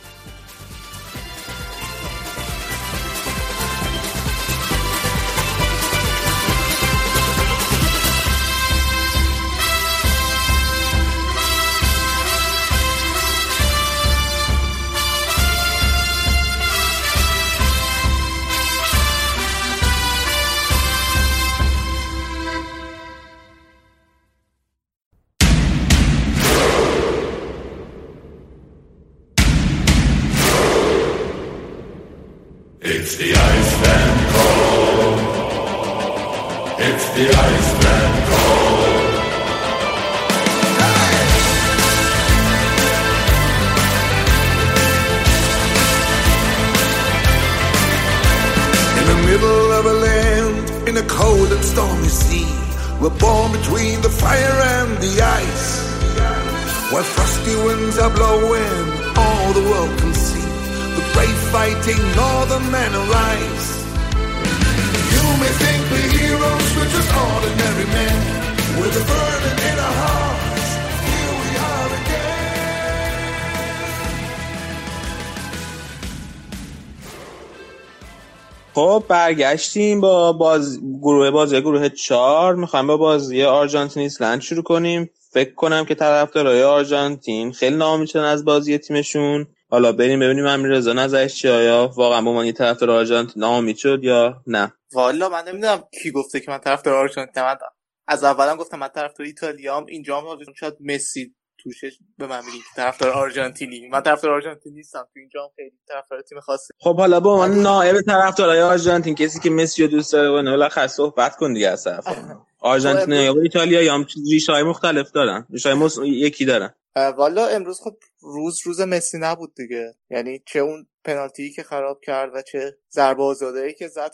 [SPEAKER 2] برگشتیم با باز... گروه بازی گروه چهار. می‌خوایم با بازی آرژانتین ایسلند شروع کنیم. فکر کنم که طرفدارای آرژانتین خیلی ناامیدن از بازی تیمشون. حالا بریم ببینیم امیررضا نظرش چیه؟ آیا واقعا با من طرفدار آرژانتین ناامید شد یا نه؟
[SPEAKER 9] والا من نمی‌دونم کی گفته که من طرفدار آرژانتین من از اولم گفتم من طرفدار ایتالیام اینجا هم شاید مسی توشه. به من میگین که طرفدار آرژانتینی. من طرفدار آرژانتین نیستم. تو اینجا هم خیلی طرفدار تیم خاصی
[SPEAKER 2] خب حالا با من نائب طرفدارای آرژانتین کسی که مسی رو دوست داره و بالاخره صحبت کن دیگه از طرف آرژانتین یا ایتالیا یا هم ریشه های مختلف دارن. ریشه های یکی دارن.
[SPEAKER 9] والا امروز خب روز روز مسی نبود دیگه. یعنی چه اون پنالتی که خراب کرد و چه ضربه آزاده که زد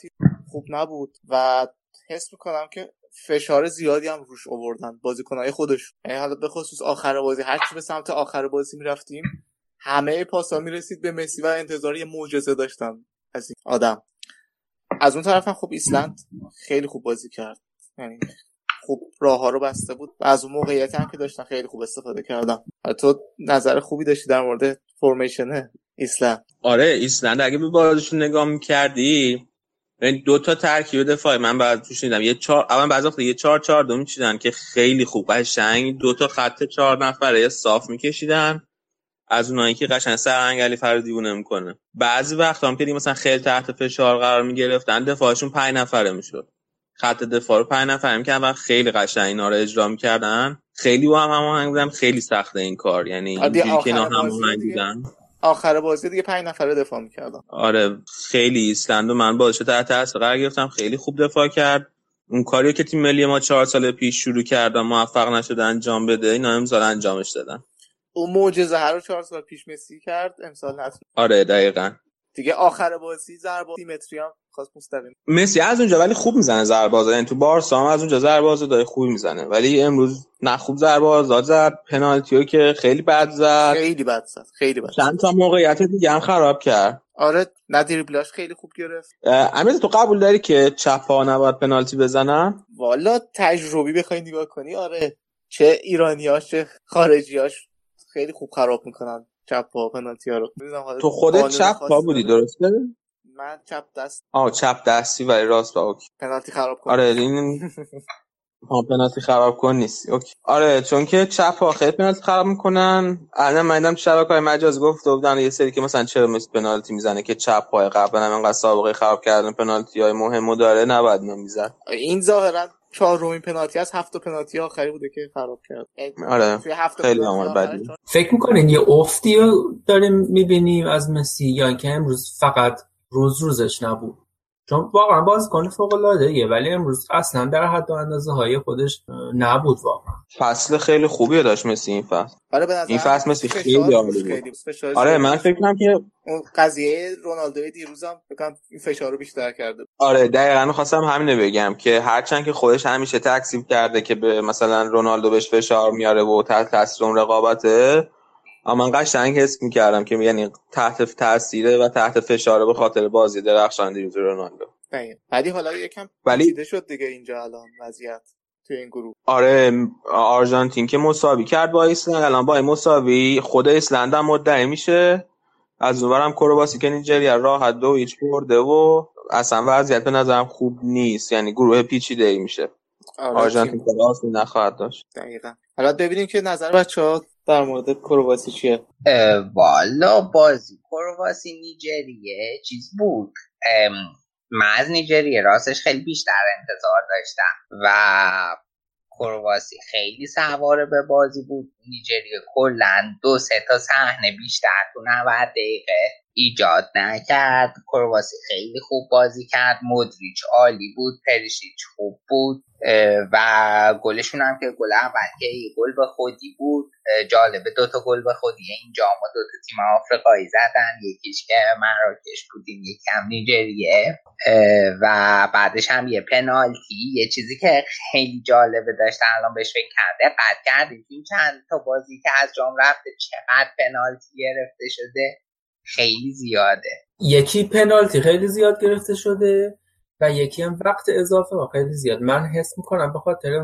[SPEAKER 9] خوب نبود. و حس می‌کنم که فشار زیادی هم روش آوردن بازیکنهای خودش. یعنی حالا به خصوص آخر بازی هر چی به سمت آخر بازی می‌رفتیم همه پاسا می‌رسید به مسی و انتظار یه معجزه داشتن از این آدم. از اون طرف هم خب ایسلند خیلی خوب بازی کرد. یعنی خوب راه ها رو بسته بود. و از اون موقعیت هم که داشتن خیلی خوب استفاده کردن. تو نظر خوبی داشتی در مورد فرمیشن ایسلند؟
[SPEAKER 2] آره ایسلند اگه به بازیشون نگاه می‌کردی یعنی دو تا ترکیب دفاعی. من بعد توش دیدم یه چهار اول بعضی وقتا یه چهار چهار دو میچیدن که خیلی خوب قشنگ. دو تا خط چهار نفره صاف میکشیدن. از اونایی که قشنگ سرانگلی فرد دیوونه می‌کنه. بعضی وقتا هم که مثلا خیلی تحت فشار قرار می‌گرفتن دفاعشون پنج نفره می‌شد. خط دفاع رو پنج نفره می‌کردن و خیلی قشنگ اینا رو اجرا می‌کردن. خیلی با هم هماهنگ بودن. خیلی سخته این کار. یعنی اینجوری که اینا هماهنگ بودن.
[SPEAKER 9] آخر بازی دیگه پنج نفره دفاع می‌کردن.
[SPEAKER 2] آره خیلی ایسلند و من بازش تحت تاثیر قرار گرفتم. خیلی خوب دفاع کرد. اون کاریو که تیم ملی ما چهار سال پیش شروع کرد و موفق نشده انجام بده اینا امسال انجامش دادن.
[SPEAKER 9] اون معجزه هر رو چهار سال پیش مسی کرد امسال نتون
[SPEAKER 2] آره دقیقا.
[SPEAKER 9] دیگه آخر بازی ضربه سیمتری هم خواست مستقیم.
[SPEAKER 2] مسی از اونجا ولی خوب می‌زنه ضربه یعنی تو بارسا هم از اونجا ضربه آزاد خوبی می‌زنه. ولی امروز نه خوب ضربه آزاد زد پنالتیو که خیلی بد زد.
[SPEAKER 9] خیلی بد زد. خیلی بد
[SPEAKER 2] چند تا موقعیت دیگه هم خراب کرد.
[SPEAKER 9] آره نه دریبلاش خیلی خوب گرفت.
[SPEAKER 2] امیر تو قبول داری که چپ ها نباید پنالتی بزنن؟
[SPEAKER 9] والا تجربی بخوای نگاه کنی؟ آره. چه ایرانیاش چه خارجیاش خیلی خوب خراب می‌کنن. چپ ها پنالتی ها رو.
[SPEAKER 2] تو خودت چپ پا بودی. درسته؟
[SPEAKER 9] من چپ دست.
[SPEAKER 2] آه چپ دستی ولی راست با OK.
[SPEAKER 9] پنالتی خراب کنم
[SPEAKER 2] آره این آه پنالتی خراب کن نیستی OK. آره چون که چپ ها خیلی پنالتی خراب می‌کنن. الان من دیدم تو شبکه‌های مجازی گفته بودن یه سری که مثلا چرا مسی پنالتی می‌زنه که چپ پای قبلا هم انقدر سابقه خراب کردن پنالتی های مهمو داره نباید اینو می‌زد.
[SPEAKER 9] این ظاهرا چهارمین پنالتی از هفت پنالتی آخری بوده که خراب کرد.
[SPEAKER 2] آره.
[SPEAKER 9] توی هفت
[SPEAKER 2] خیلی بدی.
[SPEAKER 8] فکر می‌کنین یه افتی رو داریم می‌بینیم از مسی یا اینکه امروز فقط روز روزش نبود؟ چون واقعا بازیکن فوق العاده ولی امروز اصلا در حد و اندازه های خودش نبود واقعا.
[SPEAKER 2] فصل خیلی خوبی داشت مسی این فصل.
[SPEAKER 9] آره به نظر
[SPEAKER 2] این فصل مسی
[SPEAKER 9] فشار
[SPEAKER 2] خیلی عالی بود. آره من فکر کنم که
[SPEAKER 9] اون قضیه رونالدو دیروزم بکنم این فشار رو بیشتر کرده
[SPEAKER 2] آره دقیقا می‌خواستم همینو بگم که هرچند که خودش همیشه تکسیب کرده که به مثلا رونالدو بهش فشار میاره و تحت تاثیر اون رقابته اما من قشنگ حس می‌کردم که یعنی تحت تاثیره و تحت فشاره به خاطر بازی درخشان دیروز رونالدو.
[SPEAKER 9] ولی حالا یکم
[SPEAKER 2] ولی
[SPEAKER 9] شد دیگه اینجا الان وضعیت توی این گروه.
[SPEAKER 2] آره آرژانتین که مساوی کرد با ایسلند الان با مساوی خود ایسلند هم مدعی میشه. از اونورم کرواسی که نیجریه راحت دو هیچ برده و اصلا وضعیت به نظرم خوب نیست. یعنی گروه پیچیده ای میشه.
[SPEAKER 9] آره
[SPEAKER 2] آرژانتین آسونی نخواهد داشت.
[SPEAKER 9] دقیقا. حالا ببینیم که نظر بچه ها در مورد کرواسی چیه؟
[SPEAKER 7] والا بازی کرواسی نیجریه چیز بود. من از نیجریه راستش خیلی بیشتر انتظار داشتم و کرواسی خیلی سواره به بازی بود. نیجریه کلا دو سه تا صحنه بیشتر تو 90 دقیقه ایجاد نکرد. کرواسی خیلی خوب بازی کرد. مودریچ عالی بود پریشیچ خوب بود. و گلشون هم که گل اول که گل به خودی بود. جالبه. دوتا گل به خودی اینجا ما دوتا تیم آفریقایی زدن. یکیش که مراکش بودیم یکی هم نیجریه. و بعدش هم یه پنالتی. یه چیزی که خیلی جالبه داشتن الان بهش فکر کرده. قد کردیم این چند تا بازی که از جام رفته چقدر پنالتی گرفته شده؟ خیلی زیاده.
[SPEAKER 8] یکی پنالتی خیلی زیاد گرفته شده و یکی هم وقت اضافه. خیلی زیاد. من حس می‌کنم به خاطر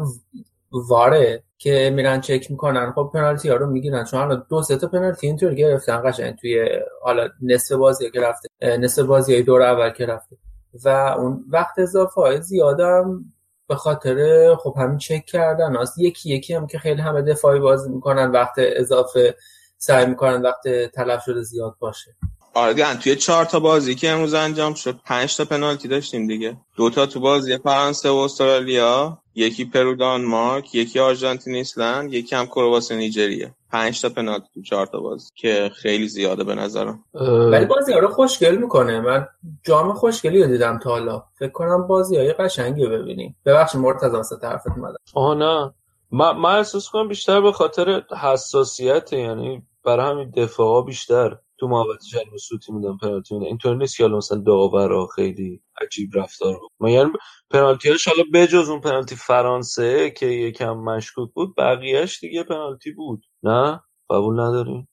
[SPEAKER 8] واره که میرن چک می‌کنن خب پنالتی ها رو می‌گیرن. چون حالا دو سه تا پنالتی اینطور گرفتن قشنگ توی حالا نصف بازی که رفته نصف بازی دور اول که رفته. و اون وقت اضافه های زیادم به خاطر خب همین چک کردن هست. یکی یکی هم که خیلی همه دفاعی بازی می‌کنن وقت اضافه سعی می‌کنن وقت تلف شده زیاد باشه.
[SPEAKER 2] آره دیگه توی چهار تا بازی که امروز انجام شد پنج تا پنالتی داشتیم دیگه. دوتا تو بازی فرانسه و استرالیا. یکی پرو دانمارک یکی آرژانتین ایسلند یکی هم کرواسی نیجریه. پنج تا پنالتی تو چهار تا بازی که خیلی زیاده به نظرم.
[SPEAKER 8] ولی بازی ها رو خوشگل می‌کنه. من جام خوشگلی رو دیدم تا حالا. فکر کنم بازی های قشنگی رو ببینیم. ببخشید مرتضی واسه حرفت اومدم.
[SPEAKER 4] آه نه. من, من احساس کنم بیشتر به خاطر حساسیت یعنی برای همین دفاع بیشتر. تو محوطه جریمه سوتی میدن پنالتی میدن اینطور نیست که مثلا داورا خیلی عجیب رفتار. من یعنی پنالتی هاش حالا بجز اون پنالتی فرانسه که یکم مشکوک بود بقیهش دیگه پنالتی بود. نه؟ قبول نداریم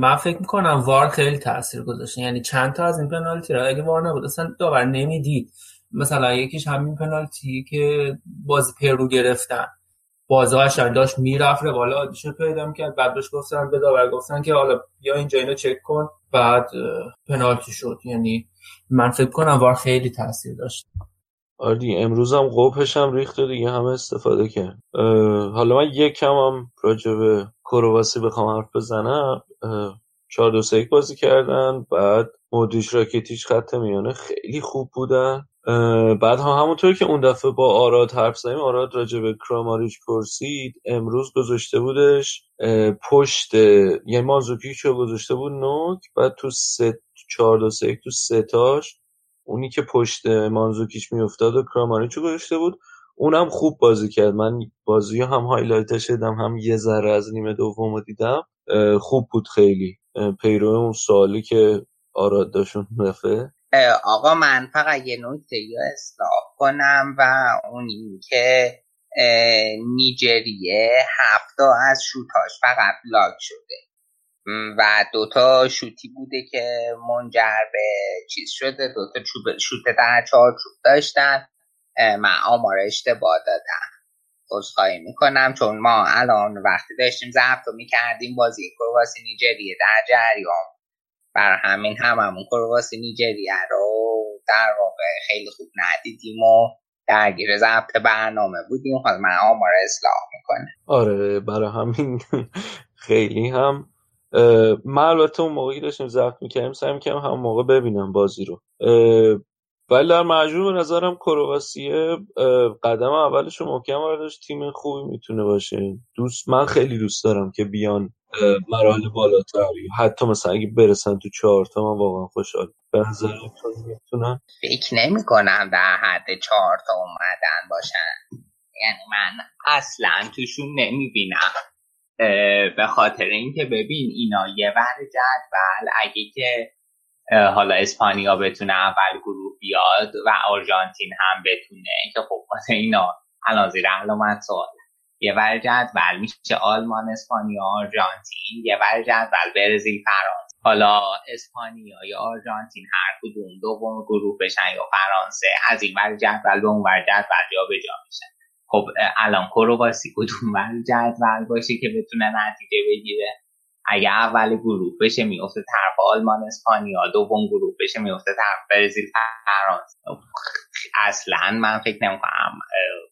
[SPEAKER 8] من فکر می‌کنم وار خیلی تاثیر گذاشته. یعنی چند تا از این پنالتی را اگه وار نبود اصلا داور نمی‌دید. مثلا یکیش همین پنالتی که بازی پرو گرفتن. بازی قشنگ داشت می‌رفت بالا شد پیدا کرد بعد بهش گفتن به داور گفتن که حالا بیا اینجا اینو چک کن. بعد پنالتی شد. یعنی من فکر کنم وار خیلی تاثیر داشت.
[SPEAKER 4] دیگه امروز هم قبهش هم ریخت دیگه همه استفاده کرد. حالا من یک کم هم راجع به کرواسی بخوام حرف بزنم. چهار دو بازی کردن بعد مودریچ راکیتیچ خط میانه خیلی خوب بودن. بعد هم همونطور که اون دفعه با آراد حرف زدیم آراد راجع به کراماریچ پرسید امروز گذاشته بودش پشت یعنی مانزوکیچ رو گذاشته بود نوک بعد تو سه چهار دو سه تو سه تاش اونی که پشت مانزوکیچ میافتاد و کراماریچ گذاشته بود. اونم خوب بازی کرد. من بازی هم هایلایتش دیدم هم یه ذره از نیمه دوم دیدم. خوب بود خیلی. پیرو اون سوالی که آراد دفعه.
[SPEAKER 7] اه، آقا من فقط یه نکته یا اصلاح کنم و اون این که اه، نیجریه هفتا از شوتاش فقط بلاک شده. و دوتا شوتی بوده که منجر به چیز شده. دوتا چوب شوت در چارچوب داشتن. اه، من آمار اشتباه دادم. عذرخواهی می‌کنم چون ما الان وقتی داشتیم ضبط رو می‌کردیم بازی کرواسی نیجریه در جریان بر همین هممون کرواسی نیجریه رو در واقع خیلی خوب ندیدیم و درگیر ضبط برنامه بودیم. حالا من آمار اصلاح می‌کنم.
[SPEAKER 4] آره برای همین خیلی هم من البته اون موقعی داشتیم ضبط می‌کردیم سعی می‌کردم همون موقع ببینم بازی رو. ولی در مجموع به نظرم کرواسیه قدم اولش رو محکم برداشت تیم خوبی می‌تونه باشه. دوست من خیلی دوست دارم که بیان مراحل بالاتر یا حتی مثلا اگه برسن تو چهارتا من واقعا خوشحال. به نظرتون می‌تونن
[SPEAKER 7] فکر نمی کنم در حد چهار تا اومدن باشن. یعنی من اصلا توشون نمی بینم به خاطر اینکه ببین اینا یه ور جدول. اگه که حالا اسپانیا بتونه اول گروه بیاد و آرژانتین هم بتونه که خب اینا الان زیر علامت سوال. یه ور جدول میشه آلمان اسپانیا آرژانتین یه ور جدول برزیل فرانسه. حالا اسپانیا یا آرژانتین هر کدوم دوم گروه بشن یا فرانسه از این ور جدول به اون ور جدول جابجا میشن. خب الان کرواسی کدوم ور جدول باشه که بتونه نتیجه بگیره؟ اگه اول گروه بشه میفته طرف آلمان اسپانیا. دوم گروه بشه میفته طرف برزیل فرانسه. اصلا من فکر نمی‌کنم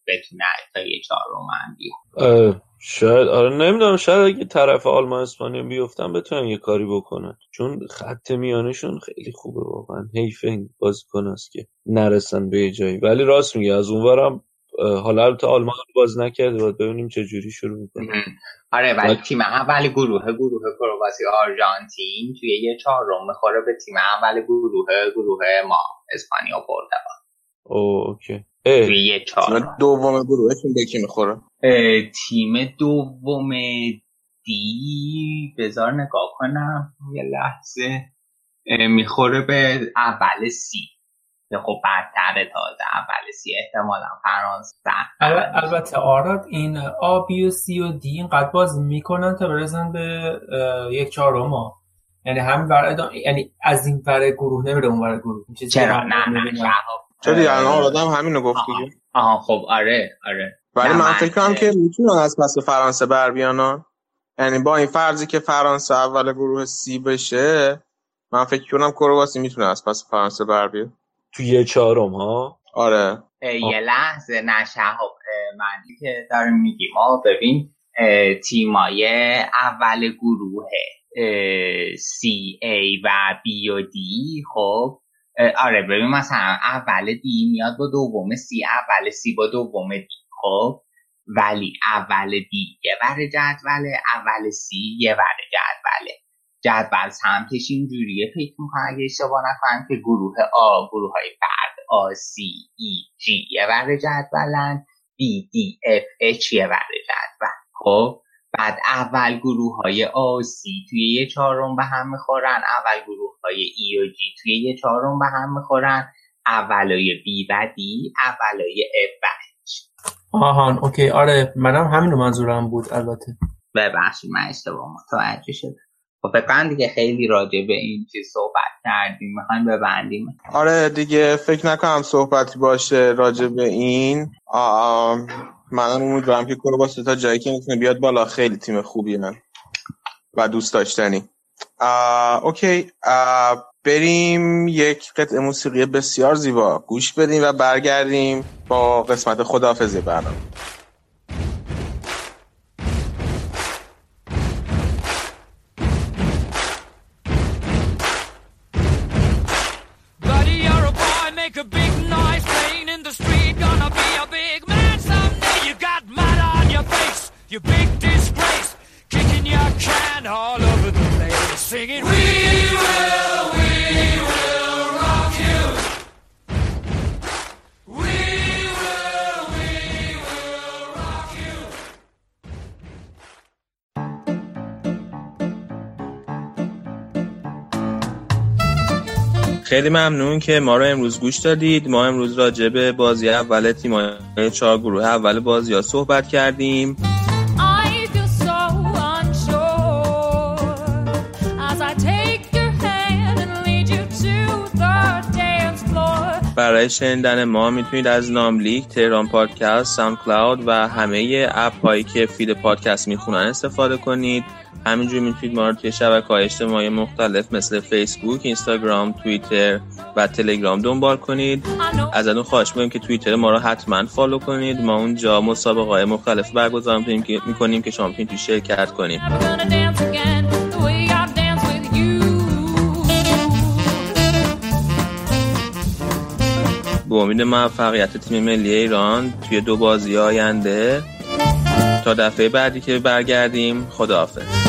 [SPEAKER 7] بتونه تا یه چهارم هم بیاد
[SPEAKER 4] شاید آره نمی‌دونم شاید اگه طرف آلمان اسپانیا بیفتن بتونن یه کاری بکنن. چون خط میانشون خیلی خوبه واقعا. حیف این بازیکن است که نرسن به یه جایی. ولی راست میگه از اونورم حالا البته آلمان رو باز نکرده باید ببینیم چه جوری شروع می‌کنه.
[SPEAKER 7] آره ولی تیم اول گروه گروه کرواسی آرژانتین توی یه چهارم می‌خوره به تیم اول گروه گروه ما اسپانیا پرتغال.
[SPEAKER 4] او اوکی.
[SPEAKER 7] توی یه چهارم
[SPEAKER 2] دوم گروهشون به کی می‌خوره؟
[SPEAKER 7] اه، تیم دوم دی بذار نگاه کنم. یه لحظه. می‌خوره به اول سی. که خب بدتره تازه. اول سی احتمالا فرانسه.
[SPEAKER 8] ال- البته آراد این آ بی و سی و دی اینقدر بازی می‌کنن تا برسن به یک چهارم ها. یعنی همین ور ادام- یعنی از این ور گروه نمیره اون ور گروه.
[SPEAKER 7] چرا؟ نه نه. شهاب.
[SPEAKER 2] چرا دیگه الان آرادم همینو گفت دیگه.
[SPEAKER 7] آها خب آره آره.
[SPEAKER 2] ولی من فکر کنم که می‌تونن از پس فرانسه بر بیان. یعنی با این فرضی که فرانسه اول گروه سی بشه من فکر کنم کرواسی می‌تونه از پس فرانسه بر بیاد.
[SPEAKER 4] تو یه چهارم ها؟
[SPEAKER 2] آره.
[SPEAKER 7] یه لحظه اه، معنی که داریم میگیم. آه ببین تیمای اول گروه C, A و B و D خب آره ببین مثلا اول دی میاد با دوم C اول C با دوم D خب؟ ولی اول دی یه ور جدوله اول C یه ور جدوله. جدول سمتش اینجوریه فکر می‌کنم اگه اشتباه نکنم که گروه آ گروه های فرد آ سی ای جی یه ور جدولن B D F H یه ور جدول. خب؟ بعد اول گروه های A C توی یه چهارم به هم می‌خورن اول گروه های E و G توی یه چهارم به هم می‌خورن اولای B و D اولای F و
[SPEAKER 8] آهان OK آره منم همین رو منظورم بود البته.
[SPEAKER 7] ببخشید من اشتباه متوجه شدم. خب فکر کنم دیگه خیلی راجع به این چیز صحبت کردیم می‌خوایم ببندیم.
[SPEAKER 2] آره دیگه فکر نکنم صحبتی باشه راجع به این. آم، من امیدوارم که کرواسی تا جایی که می‌تونه بیاد بالا. خیلی تیم خوبی و دوست داشتنی. آه، اوکی. آه، بریم یک قطعه موسیقی بسیار زیبا. گوش بدیم و برگردیم با قسمت خداحافظی برنامه. خیلی ممنون که ما رو امروز گوش دادید. ما امروز راجع به بازی اول تیم‌های چهار گروه اول بازی ها صحبت کردیم. برای شنیدن ما می‌تونید از ناملیک، تهران پادکست، SoundCloud و همه app هایی که feed پادکست می‌خونن استفاده کنید. همینجور می‌تونید ما رو توی شبکه های اجتماعی مختلف مثل فیسبوک، اینستاگرام، توییتر و تلگرام دنبال کنید. ازتون خواهش می‌کنیم که توییتر ما رو حتما فالو کنید. ما اونجا مسابقه های مختلف برگزار می‌کنیم که شما می‌تونید شرکت کنید. به امید موفقیت تیم ملی ایران توی دو بازی آینده. تا دفعه بعدی که برگردیم خداحافظ.